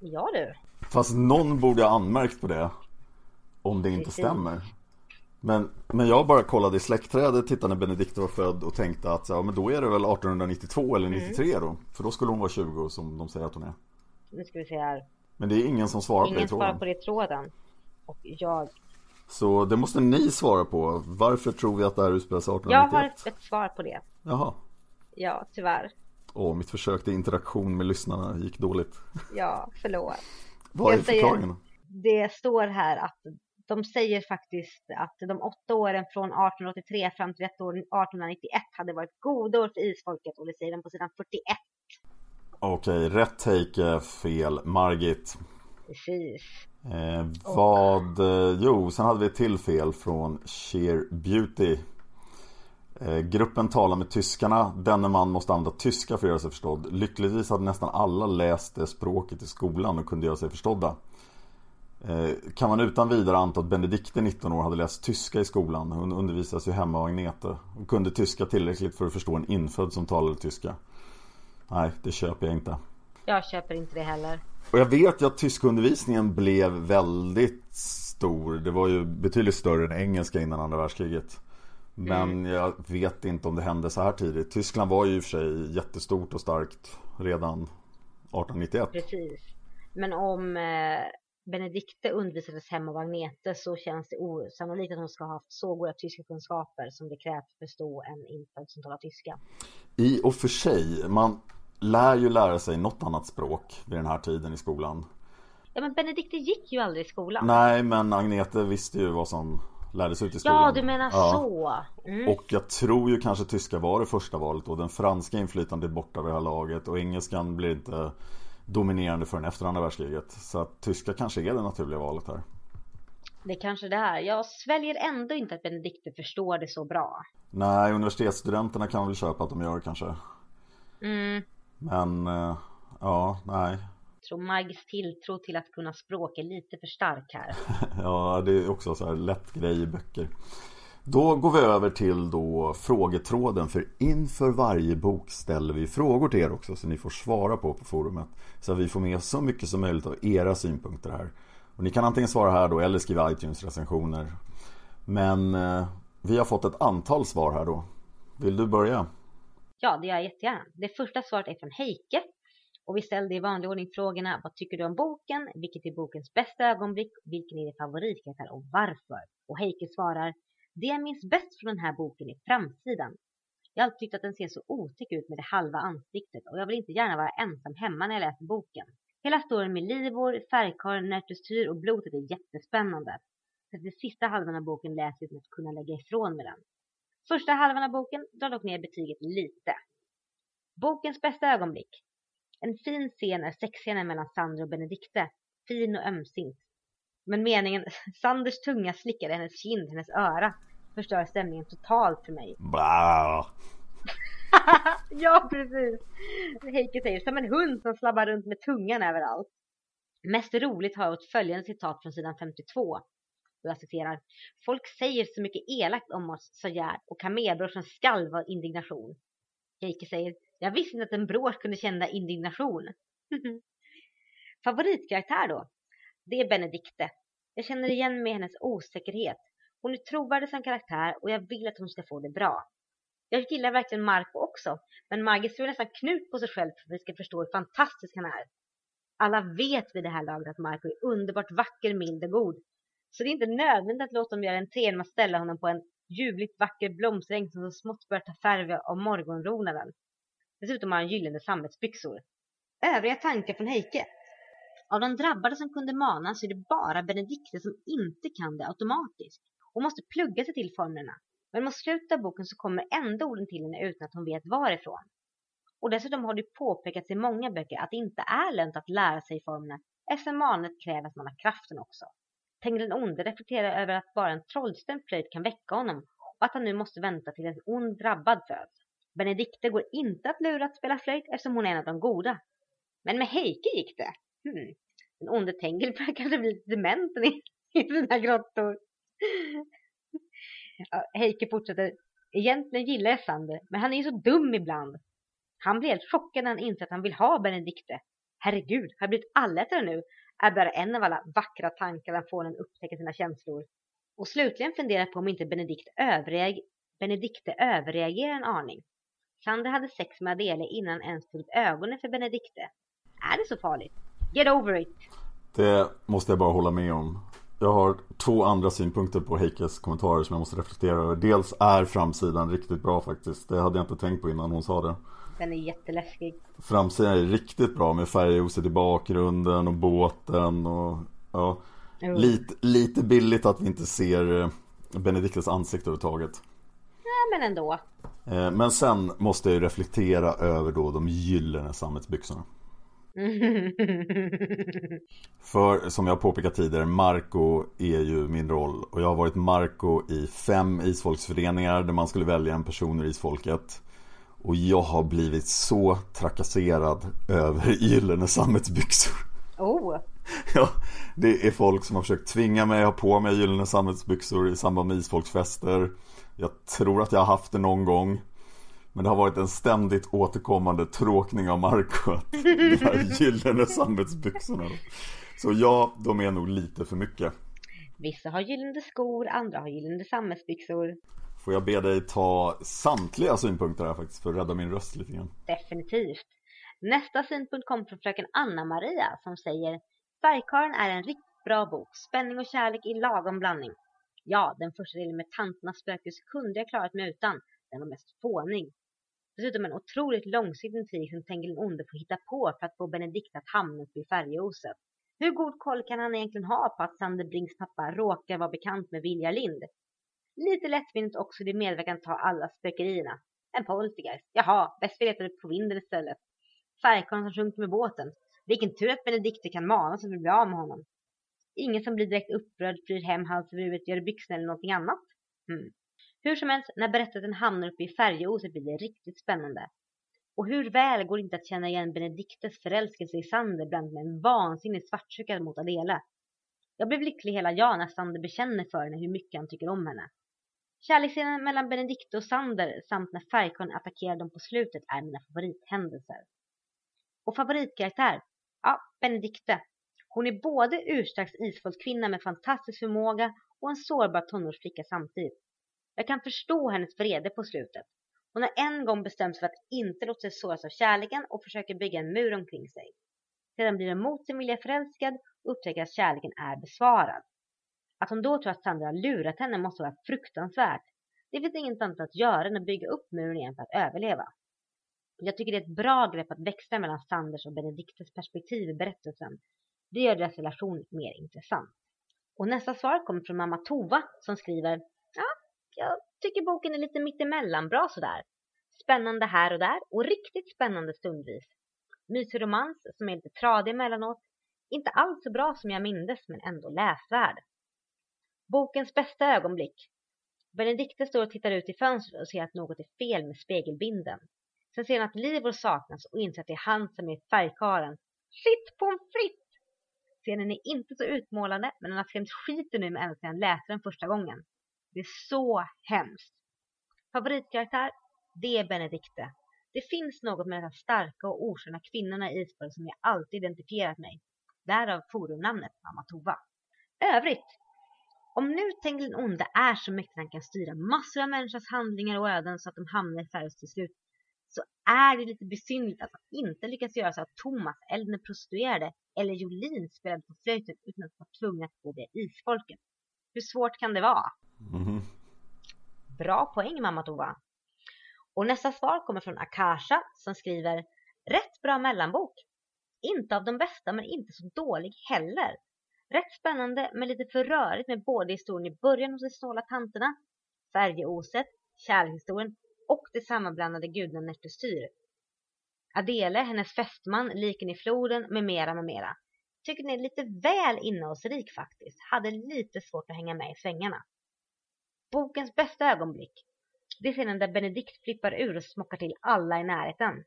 Ja du. Fast någon borde ha anmärkt på det. Om det inte Precis. stämmer. Men, men jag bara kollade i släktträdet, tittade när Benedikte var född och tänkte att ja, men då är det väl 1892 eller 93 då. För då skulle hon vara 20 som de säger att hon är. Nu ska vi se här. Men det är ingen som svarar på det i Ingen svarar tråden. på det tråden. Och jag, Så det måste ni svara på. Varför tror vi att det här utspelar sig jag 1891? har ett, ett svar på det. Jaha. Ja, tyvärr. Åh, mitt försök till interaktion med lyssnarna gick dåligt. Ja, förlåt. Vad är Jag förklaringen? Det står här att de säger faktiskt att de åtta åren från 1883 fram till detta år 1891 hade varit goda år för isfolket och det säger de på sidan 41. Okej, rätt take, fel. Margit. Precis. Eh, vad, eh, jo, sen hade vi ett till fel från Sheer Beauty. Eh, gruppen talar med tyskarna. Denne man måste använda tyska för att göra sig förstådd. Lyckligtvis hade nästan alla läst det språket i skolan och kunde göra sig förstådda. Eh, kan man utan vidare anta att Benedikte, 19 år, hade läst tyska i skolan. Hon undervisas ju hemma av Agnete. Och kunde tyska tillräckligt för att förstå en infödd som talade tyska. Nej, det köper jag inte. Jag köper inte det heller. Och jag vet ju att tyskundervisningen blev väldigt stor. Det var ju betydligt större än engelska innan andra världskriget. Men jag vet inte om det hände så här tidigt. Tyskland var ju i och för sig jättestort och starkt redan 1891. Precis. Men om eh, Benedikte undervisades hemma av Agnete så känns det osannolikt att hon ska ha haft så goda tyska kunskaper som det krävs för att förstå en infödd som talar tyska. I och för sig, man lär ju lära sig något annat språk vid den här tiden i skolan. Ja men Benedikte gick ju aldrig i skolan. Nej, men Agnete visste ju vad som lärdes ut i skolan. Ja, du menar Ja. så. Mm. Och jag tror ju kanske tyska var det första valet och den franska inflytandet är borta vid det här laget och engelskan blir inte dominerande förrän efter andra världskriget. Så att tyska kanske är det naturliga valet här. Det kanske det är. Jag sväljer ändå inte att Benedikte förstår det så bra. Nej, universitetsstudenterna kan väl köpa att de gör det kanske. Mm. Men, eh, ja, nej. Jag tror Margits tilltro till att kunna språk är lite för stark här. Ja, det är också så här lätt grej i böcker. Då går vi över till då frågetråden för inför varje bok ställer vi frågor till er också så ni får svara på på forumet. Så att vi får med så mycket som möjligt av era synpunkter här. Och ni kan antingen svara här då eller skriva iTunes-recensioner. Men eh, vi har fått ett antal svar här då. Vill du börja? Ja, det gör jag jättegärna. Det första svaret är från Heike. Och vi ställde i vanlig ordning frågorna. Vad tycker du om boken? Vilket är bokens bästa ögonblick? Vilken är din favoritkaraktär och varför? Och Heike svarar. Det jag minns bäst från den här boken är framsidan. Jag har alltid tyckt att den ser så otäck ut med det halva ansiktet och jag vill inte gärna vara ensam hemma när jag läser boken. Hela storyn med livor, färgkarlen, närtustyr och blodet är jättespännande. Så att den sista halvan av boken läser jag utan att kunna lägga ifrån mig den. Första halvan av boken drar dock ner betyget lite. Bokens bästa ögonblick. En fin scen är sexscenen mellan Sandra och Benedikte. Fin och ömsint. Men meningen Sanders tunga slickade hennes kind, hennes öra, förstör stämningen totalt för mig. Blah. ja, precis. Heike säger som en hund som slabbar runt med tungan överallt. Mest roligt har jag ett följande citat från sidan 52. Och jag citerar. Folk säger så mycket elakt om oss, sa Gerd och kamelbrorsan skalv av indignation. Heike säger. Jag visste inte att en bror kunde känna indignation. Favoritkaraktär då? Det är Benedikte. Jag känner igen mig i hennes osäkerhet. Hon är trovärdig som karaktär och jag vill att hon ska få det bra. Jag gillar verkligen Marco också, men Margit slår nästan knut på sig själv för att vi ska förstå hur fantastisk han är. Alla vet vid det här laget att Marco är underbart vacker, mild och god. Så det är inte nödvändigt att låta dem göra entré genom att ställa honom på en ljuvligt vacker blomsteräng som så smått börjar ta färg av morgonronaden. Dessutom har han gyllene sammetsbyxor. Övriga tankar från Heike. Av de drabbade som kunde mana så är det bara Benedikte som inte kan det automatiskt. Hon måste plugga sig till formlerna. Men mot slutet av boken så kommer ändå orden till henne utan att hon vet varifrån. Och dessutom har det påpekats i många böcker att det inte är lönt att lära sig formlerna eftersom manet kräver att man har kraften också. Tänk den onde reflekterar över att bara en trollstämd flöjt kan väcka honom och att han nu måste vänta till en ond drabbad föds. Benedikte går inte att lura att spela flöjt eftersom hon är en av de goda. Men med Heike gick det. Hmm. Den onde Tengil börjar kanske bli lite dement i, i sina grottor. Ja, Heike fortsätter. Egentligen gillar jag Sander, men han är ju så dum ibland. Han blir helt chockad när han inser att han vill ha Benedikte. Herregud, har jag blivit allätare nu? Är bara en av alla vackra tankar han får när han upptäcker sina känslor. Och slutligen funderar på om inte Benedikt överreag Benedikte överreagerar en aning. Sander hade sex med Adele innan ens tog ögonen för Benedikte. Är det så farligt? Get over it! Det måste jag bara hålla med om. Jag har två andra synpunkter på Heikes kommentarer som jag måste reflektera över. Dels är framsidan riktigt bra faktiskt. Det hade jag inte tänkt på innan hon sa det. Den är jätteläskig. Framsidan är riktigt bra med färgljuset i bakgrunden och båten och ja. Jo. Lite, lite billigt att vi inte ser eh, Benediktes ansikte överhuvudtaget. Ja, men ändå. Eh, Men sen måste jag ju reflektera över då de gyllene sammetsbyxorna. För som jag påpekat tidigare, Marco är ju min roll och jag har varit Marco i fem isfolksföreningar där man skulle välja en person ur isfolket. Och jag har blivit så trakasserad över gyllene sammetsbyxor. oh, Ja, det är folk som har försökt tvinga mig att ha på mig gyllene sammetsbyxor i samband med isfolksfester. Jag tror att jag har haft det någon gång. Men det har varit en ständigt återkommande tråkning av Marco att de här gyllene sammetsbyxorna. Så ja, de är nog lite för mycket. vissa har gyllene skor, andra har gyllene sammetsbyxor. Får jag be dig ta samtliga synpunkter här faktiskt för att rädda min röst lite grann. Definitivt. Nästa synpunkt kom från fröken Anna-Maria som säger Färgkarlen är en riktigt bra bok. Spänning och kärlek i lagom blandning. Ja, den första delen med tanternas spökhus kunde jag klarat mig utan. Den var mest fånig. Dessutom en otroligt långsiktig intrig som Tengil den onde får hitta på för att få Benedikt att hamna uppe i färjeoset. Hur god koll kan han egentligen ha på att Sander Brinks pappa råkar vara bekant med Vilja Lind? Lite lättvindigt också det medverkan ta alla spökerierna. En poltergeist. Jaha, bäst vi letar upp på vinden istället. Färgkarlen som sjunker med båten. Vilken tur att Benedikte kan mana så vi blir av med honom. Ingen som blir direkt upprörd flyr hem hals över huvudet, gör byxorna eller någonting annat. Hmm. Hur som helst, när berättelsen hamnar uppe i färjeoset blir det riktigt spännande. Och hur väl går det inte att känna igen Benediktes förälskelse i Sander bland med en vansinnig svartsjuka mot Adele. Jag blev lycklig hela jag när Sander bekänner för henne hur mycket han tycker om henne. Kärleksscenen mellan Benedikte och Sander samt när Färgkon attackerar dem på slutet är mina favorithändelser. Och favoritkaraktär? Ja, Benedikte. Hon är både urstarks isfolkskvinna med fantastisk förmåga och en sårbar tonårsflicka samtidigt. Jag kan förstå hennes vrede på slutet. Hon har en gång bestämt sig för att inte låta sig såras av kärleken och försöker bygga en mur omkring sig. Sedan blir hon mot sin vilja förälskad och upptäcker att kärleken är besvarad. Att hon då tror att Sandra har lurat henne måste vara fruktansvärt. Det finns inget annat att göra än att bygga upp muren igen för att överleva. Jag tycker det är ett bra grepp att växla mellan Sanders och Benediktes perspektiv i berättelsen. Det gör deras relation mer intressant. Och nästa svar kommer från mamma Tova som skriver Ja, jag tycker boken är lite mittemellan, bra sådär. Spännande här och där och riktigt spännande stundvis. Mysig romans som är lite tradig emellanåt. Inte alls så bra som jag mindes men ändå läsvärd. Bokens bästa ögonblick. Benedikte står och tittar ut i fönstret och ser att något är fel med spegelbinden. Sen ser han att Livor saknas och inser att det är han som är färgkaren. Shit på en fritt! Scenen är inte så utmålande men han har skrämt skiten nu med ända sedan han läste den första gången. Det är så hemskt. Favoritkaraktär? Det är Benedikte. Det finns något med den starka och osköna kvinnorna i Isberg som jag alltid identifierat mig. Därav forumnamnet Mamma Tova. Övrigt. Om nu Tengil den onde är så mäktig att han kan styra massor av människors handlingar och öden så att de hamnar i Färjestad till slut så är det lite besynnerligt att han inte lyckas göra så att Thomas eller den prostituerade eller Jolin spelade på flöjten utan att vara tvungna att gå via isfolket. Hur svårt kan det vara? Mhm. Bra poäng mamma Tova. Och nästa svar kommer från Akasha som skriver Rätt bra mellanbok. Inte av de bästa men inte så dålig heller. Rätt spännande men lite för rörigt med både historien i början hos de snåla tanterna, färjeoset, kärlekshistorien och det sammanblandade gudarna Nertestyr. Adele, hennes fästman, liken i floden med mera med mera. Tycker ni är lite väl innehållsrik faktiskt. Hade lite svårt att hänga med i svängarna. Bokens bästa ögonblick. Det är scenen där Benedikt flippar ur och smockar till alla i närheten.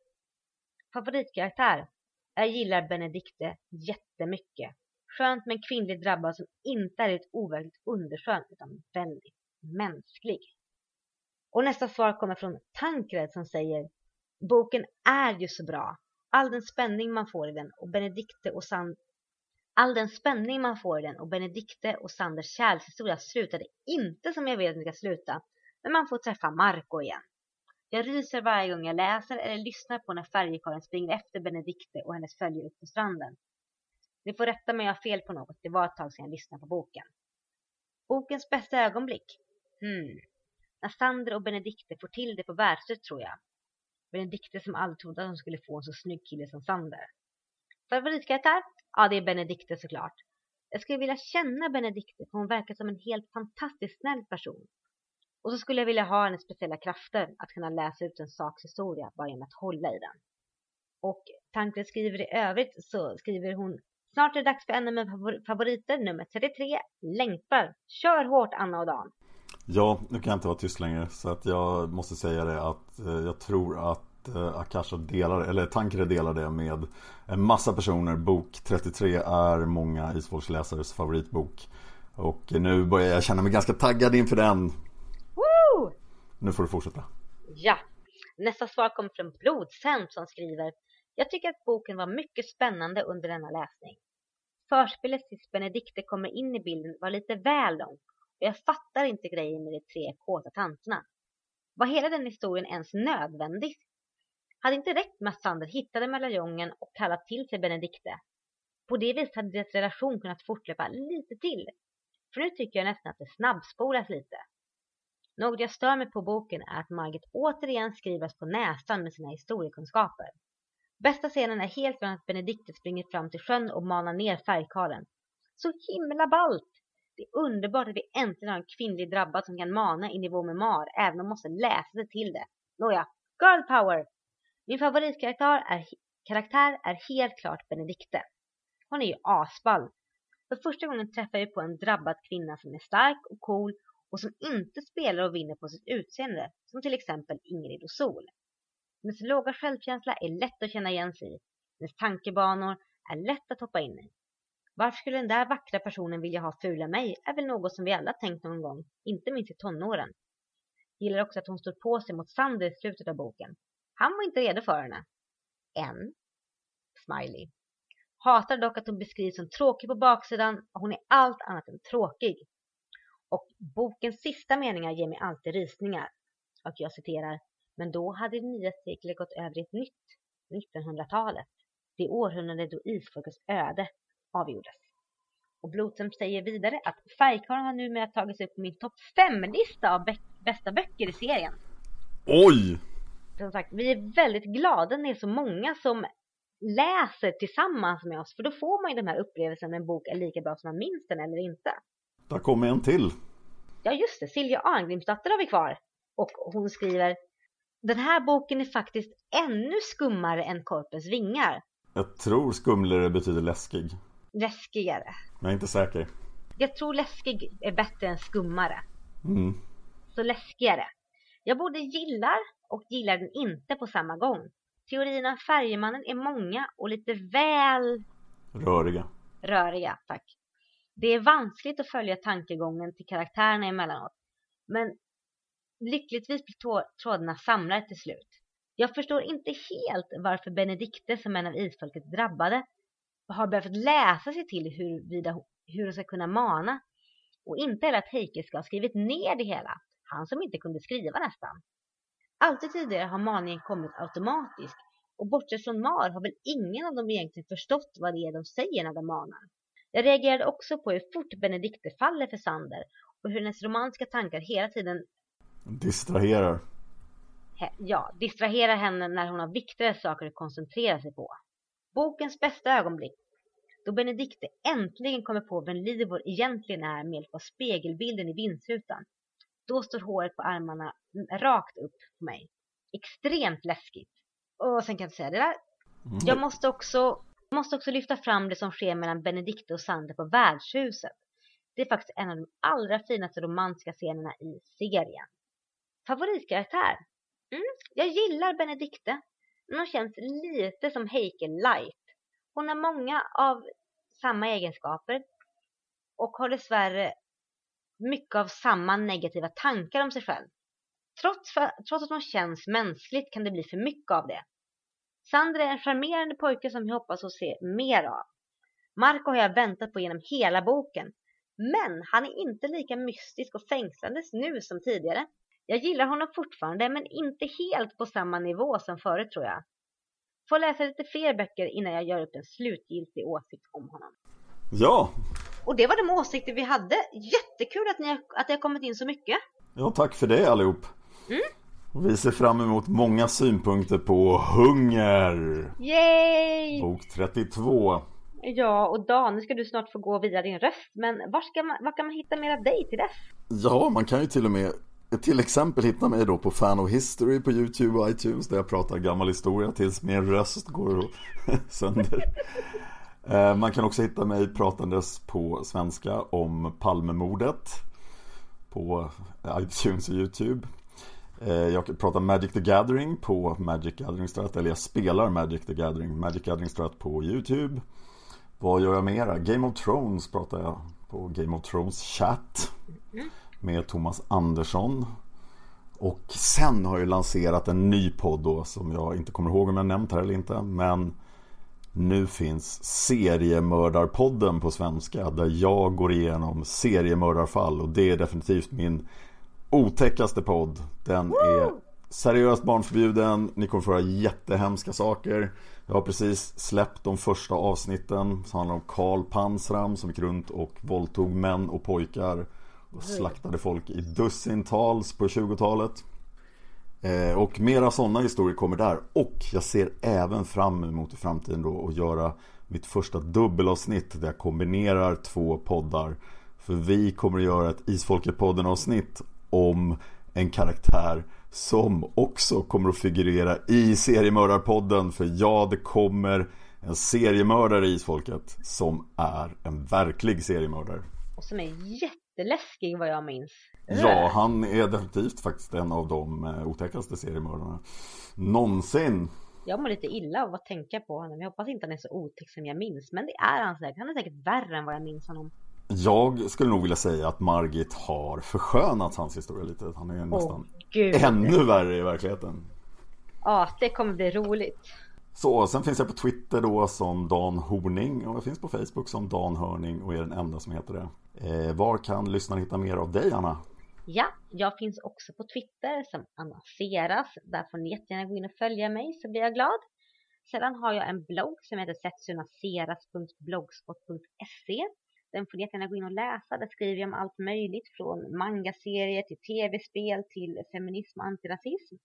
Favoritkaraktär. Jag gillar Benedikte jättemycket. Skönt med en kvinnlig drabbad som inte är ett overkligt underskön utan väldigt mänsklig. Och nästa svar kommer från Tankred som säger Boken är ju så bra. All den spänning man får i den och Benedikte och Sand All den spänning man får i den och Benedikte och Sanders kärlekshistoria slutade inte som jag vet att den ska sluta, men man får träffa Marco igen. Jag ryser varje gång jag läser eller lyssnar på när färjekarlen springer efter Benedikte och hennes följe upp på stranden. Ni får rätta mig om jag har fel på något, det var ett tag sedan jag lyssnade på boken. Bokens bästa ögonblick? Hmm. När Sander och Benedikte får till det på värdshuset tror jag. Benedikte som aldrig trodde att hon skulle få en så snygg kille som Sander. Favoritkaraktär? Ja, det är Benedikte såklart. Jag skulle vilja känna Benedikte för hon verkar som en helt fantastiskt snäll person. Och så skulle jag vilja ha hennes speciella krafter att kunna läsa ut en saks historia bara genom att hålla i den. Och tanken skriver i övrigt så skriver hon Snart är det dags för en av mina favoriter, nummer 33, Längtar. Kör hårt Anna och Dan. Ja, nu kan jag inte vara tyst längre så att jag måste säga det att eh, jag tror att eh, Akasha delar, eller Tankre delar det med en massa personer. Bok 33 är många isfolksläsares favoritbok. Och nu börjar jag känna mig ganska taggad inför den. Woo! Nu får du fortsätta. Ja, nästa svar kommer från Blodsänd som skriver Jag tycker att boken var mycket spännande under denna läsning. Förspelet tills Benedikte kommer in i bilden var lite väl långt och jag fattar inte grejen med de tre kåta tanterna. Var hela den historien ens nödvändig? Hade inte räckt med att Sander hittade medaljongen och kallat till sig Benedikte. På det viset hade deras relation kunnat fortlöpa lite till. För nu tycker jag nästan att det snabbspolas lite. Något jag stör mig på boken är att Margit återigen skrivas på näsan med sina historiekunskaper. Bästa scenen är helt från att Benedikte springer fram till sjön och manar ner färgkaren. Så himla ballt! Det är underbart att vi äntligen har en kvinnlig drabbad som kan mana i nivå med Mar, även om man måste läsa sig till det. Nåja, girl power! Min favoritkaraktär är, karaktär är helt klart Benedikte. Hon är ju asball. För första gången träffar jag på en drabbad kvinna som är stark och cool och som inte spelar och vinner på sitt utseende, som till exempel Ingrid och Sol. Hennes låga självkänsla är lätt att känna igen sig i. Hennes tankebanor är lätt att hoppa in i. Varför skulle den där vackra personen vilja ha fula mig är väl något som vi alla tänkt någon gång, inte minst i tonåren. Gillar också att hon står på sig mot Sander i slutet av boken. Han var inte redo för henne. Än. Smiley. Hatar dock att hon beskrivs som tråkig på baksidan och hon är allt annat än tråkig. Och bokens sista meningar ger mig alltid rysningar. Och jag citerar. Men då hade det nya seklet gått över i ett nytt, 1900-talet. Det århundrade då isfolkets öde avgjordes. Och Blotem säger vidare att Färgkarlen har numera tagits upp på min topp 5-lista av bästa böcker i serien. Oj! Som sagt, vi är väldigt glada när det är så många som läser tillsammans med oss. För då får man ju den här upplevelsen när en bok är lika bra som man minns den eller inte. Där kommer en till. Ja just det, Silja Arngrimsdotter har vi kvar. Och hon skriver Den här boken är faktiskt ännu skummare än Korpens vingar. Jag tror skumlare betyder läskig läskigare. Jag är inte säker. Jag tror läskig är bättre än skummare. Mm. Så läskigare. Jag både gillar och gillar den inte på samma gång. Teorierna om färgemannen är många och lite väl... Röriga. Röriga, tack. Det är vanskligt att följa tankegången till karaktärerna emellanåt. Men lyckligtvis blir trådarna samlade till slut. Jag förstår inte helt varför Benedikte som en av isfolket drabbade har behövt läsa sig till huruvida, hur hon ska kunna mana. Och inte heller att Heike ska ha skrivit ner det hela. Han som inte kunde skriva nästan. Alltid tidigare har maningen kommit automatiskt. Och bortsett från Mar har väl ingen av dem egentligen förstått vad det är de säger när de manar. Jag reagerade också på hur fort Benedikte faller för Sander och hur hennes romantiska tankar hela tiden distraherar. Ja, distraherar henne när hon har viktigare saker att koncentrera sig på. Bokens bästa ögonblick. Då Benedikte äntligen kommer på vem Livor egentligen är med hjälp av spegelbilden i vindsrutan. Då står håret på armarna rakt upp på mig. Extremt läskigt. Och sen kan jag inte säga det där. Mm. Jag måste också, måste också lyfta fram det som sker mellan Benedikte och Sander på värdshuset. Det är faktiskt en av de allra finaste romantiska scenerna i serien. Favoritkaraktär? Mm, jag gillar Benedikte. Men hon känns lite som Heike light. Hon har många av samma egenskaper och har dessvärre mycket av samma negativa tankar om sig själv. Trots, för, trots att hon känns mänskligt kan det bli för mycket av det. Sander är en charmerande pojke som jag hoppas att se mer av. Marco har jag väntat på genom hela boken. Men han är inte lika mystisk och fängslandes nu som tidigare. Jag gillar honom fortfarande men inte helt på samma nivå som förut tror jag. Får läsa lite fler böcker innan jag gör upp en slutgiltig åsikt om honom. Ja, Och det var de åsikter vi hade. Jättekul att, ni har, att det har kommit in så mycket. ja tack för det allihop. Mm. Och vi ser fram emot många synpunkter på Hunger. Yay! Bok 32. Ja, och Dan, nu ska du snart få gå via din röst. Men var, ska man, var kan man hitta mer av dig till dess? Ja, man kan ju till och med till exempel hitta mig då på Fan of History på YouTube och iTunes där jag pratar gammal historia tills min röst går sönder. Eh, man kan också hitta mig pratandes på svenska om Palmemordet på eh, iTunes och YouTube. Eh, jag pratar Magic the Gathering på Magic Gathering Strat, eller jag spelar Magic the Gathering, Magic Gathering Strat på YouTube. Vad gör jag mera? Game of Thrones pratar jag på Game of Thrones Chat mm med Thomas Andersson. Och sen har jag lanserat en ny podd då som jag inte kommer ihåg om jag nämnt här eller inte. Men nu finns Seriemördarpodden på svenska där jag går igenom seriemördarfall och det är definitivt min otäckaste podd. Den är seriöst barnförbjuden, ni kommer få höra jättehemska saker. Jag har precis släppt de första avsnitten som handlar om Karl Pansram som gick runt och våldtog män och pojkar och slaktade folk i dussintals på 20-talet. Eh, och mera sådana historier kommer där. Och jag ser även fram emot i framtiden då att göra mitt första dubbelavsnitt där jag kombinerar två poddar. För vi kommer att göra ett Isfolket-podden avsnitt om en karaktär som också kommer att figurera i seriemördarpodden. För ja, det kommer en seriemördare i Isfolket som är en verklig seriemördare. Och som är jätteläskig vad jag minns. Ja, han är definitivt faktiskt en av de eh, otäckaste seriemördarna någonsin. Jag mår lite illa av att tänka på honom. Jag hoppas inte han är så otäck som jag minns. Men det är han säkert. Han är säkert värre än vad jag minns honom. Jag skulle nog vilja säga att Margit har förskönat hans historia lite. Han är nästan gud. ännu värre i verkligheten. Ja, det kommer bli roligt. Så, sen finns jag på Twitter då som Dan Horning och jag finns på Facebook som Dan Hörning och är den enda som heter det. Eh, var kan lyssnarna hitta mer av dig Anna? Ja, jag finns också på Twitter som Anna Seras. Där får ni jättegärna gå in och följa mig så blir jag glad. Sedan har jag en blogg som heter setsunaseras.blogspot.se. Den får ni jättegärna gå in och läsa. Där skriver jag om allt möjligt från mangaserier till tv-spel till feminism och antirasism.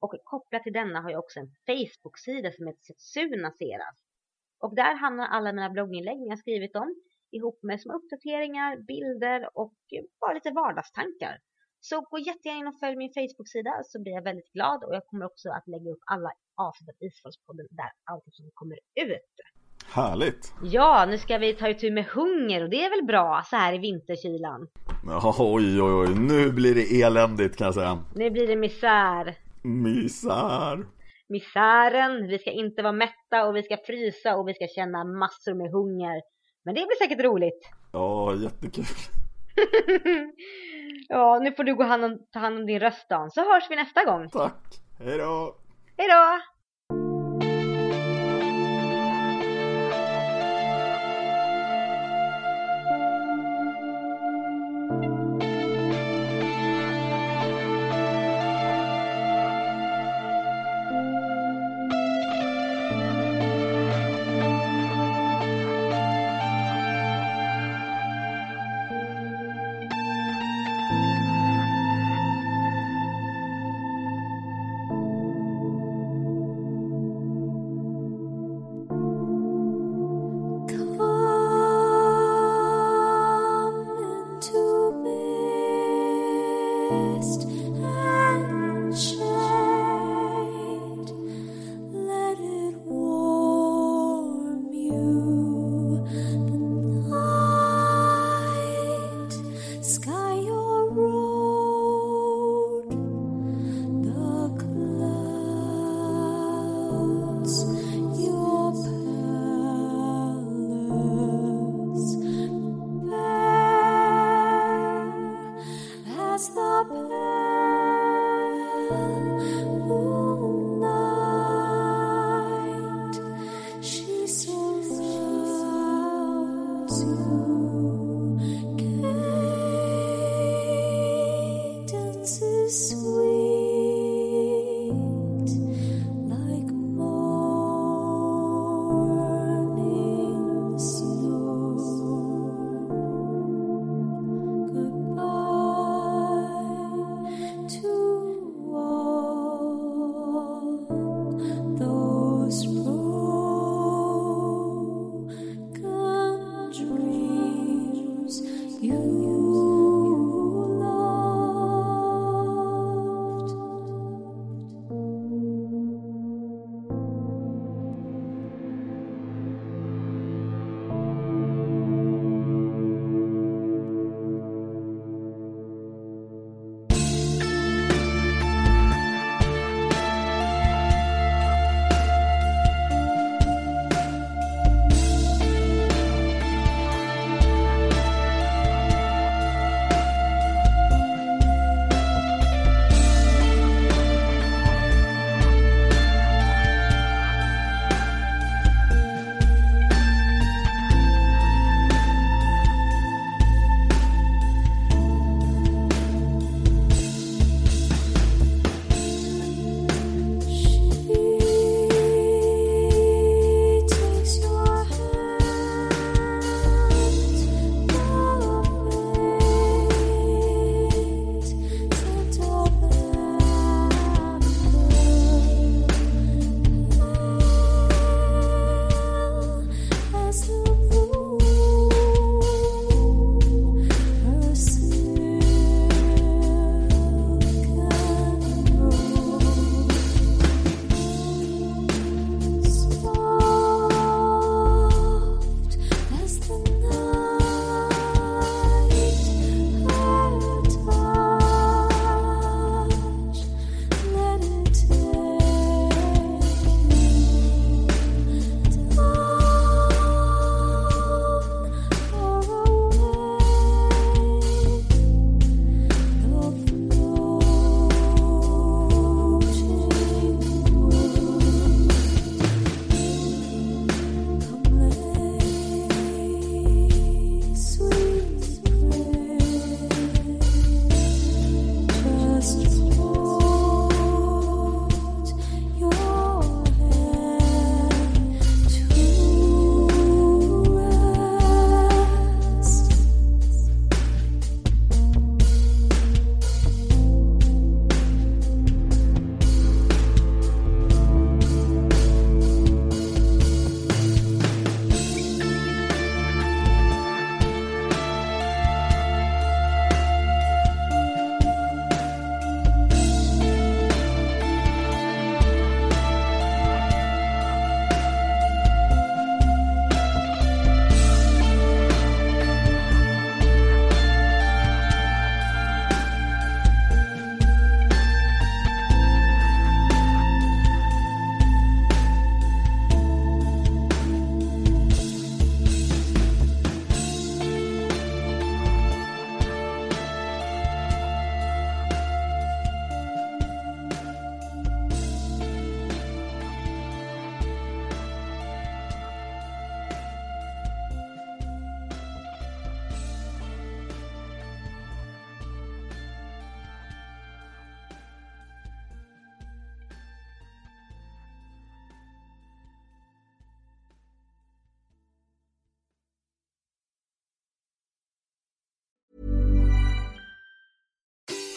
Och kopplat till denna har jag också en Facebook-sida som heter Setsunaseras. Och där hamnar alla mina blogginlägg jag skrivit om ihop med små uppdateringar, bilder och bara lite vardagstankar. Så gå jättegärna in och följ min Facebook-sida så blir jag väldigt glad och jag kommer också att lägga upp alla avsnitt av Isfallspodden där allt som kommer ut. Härligt! Ja, nu ska vi ta itu med hunger och det är väl bra så här i vinterkylan. Oj, oj, oj, nu blir det eländigt kan jag säga. Nu blir det misär. Misär. Misären, vi ska inte vara mätta och vi ska frysa och vi ska känna massor med hunger. Men det blir säkert roligt. Ja, jättekul. ja, nu får du gå hand om, ta hand om din röst Dan, så hörs vi nästa gång. Tack, hej då!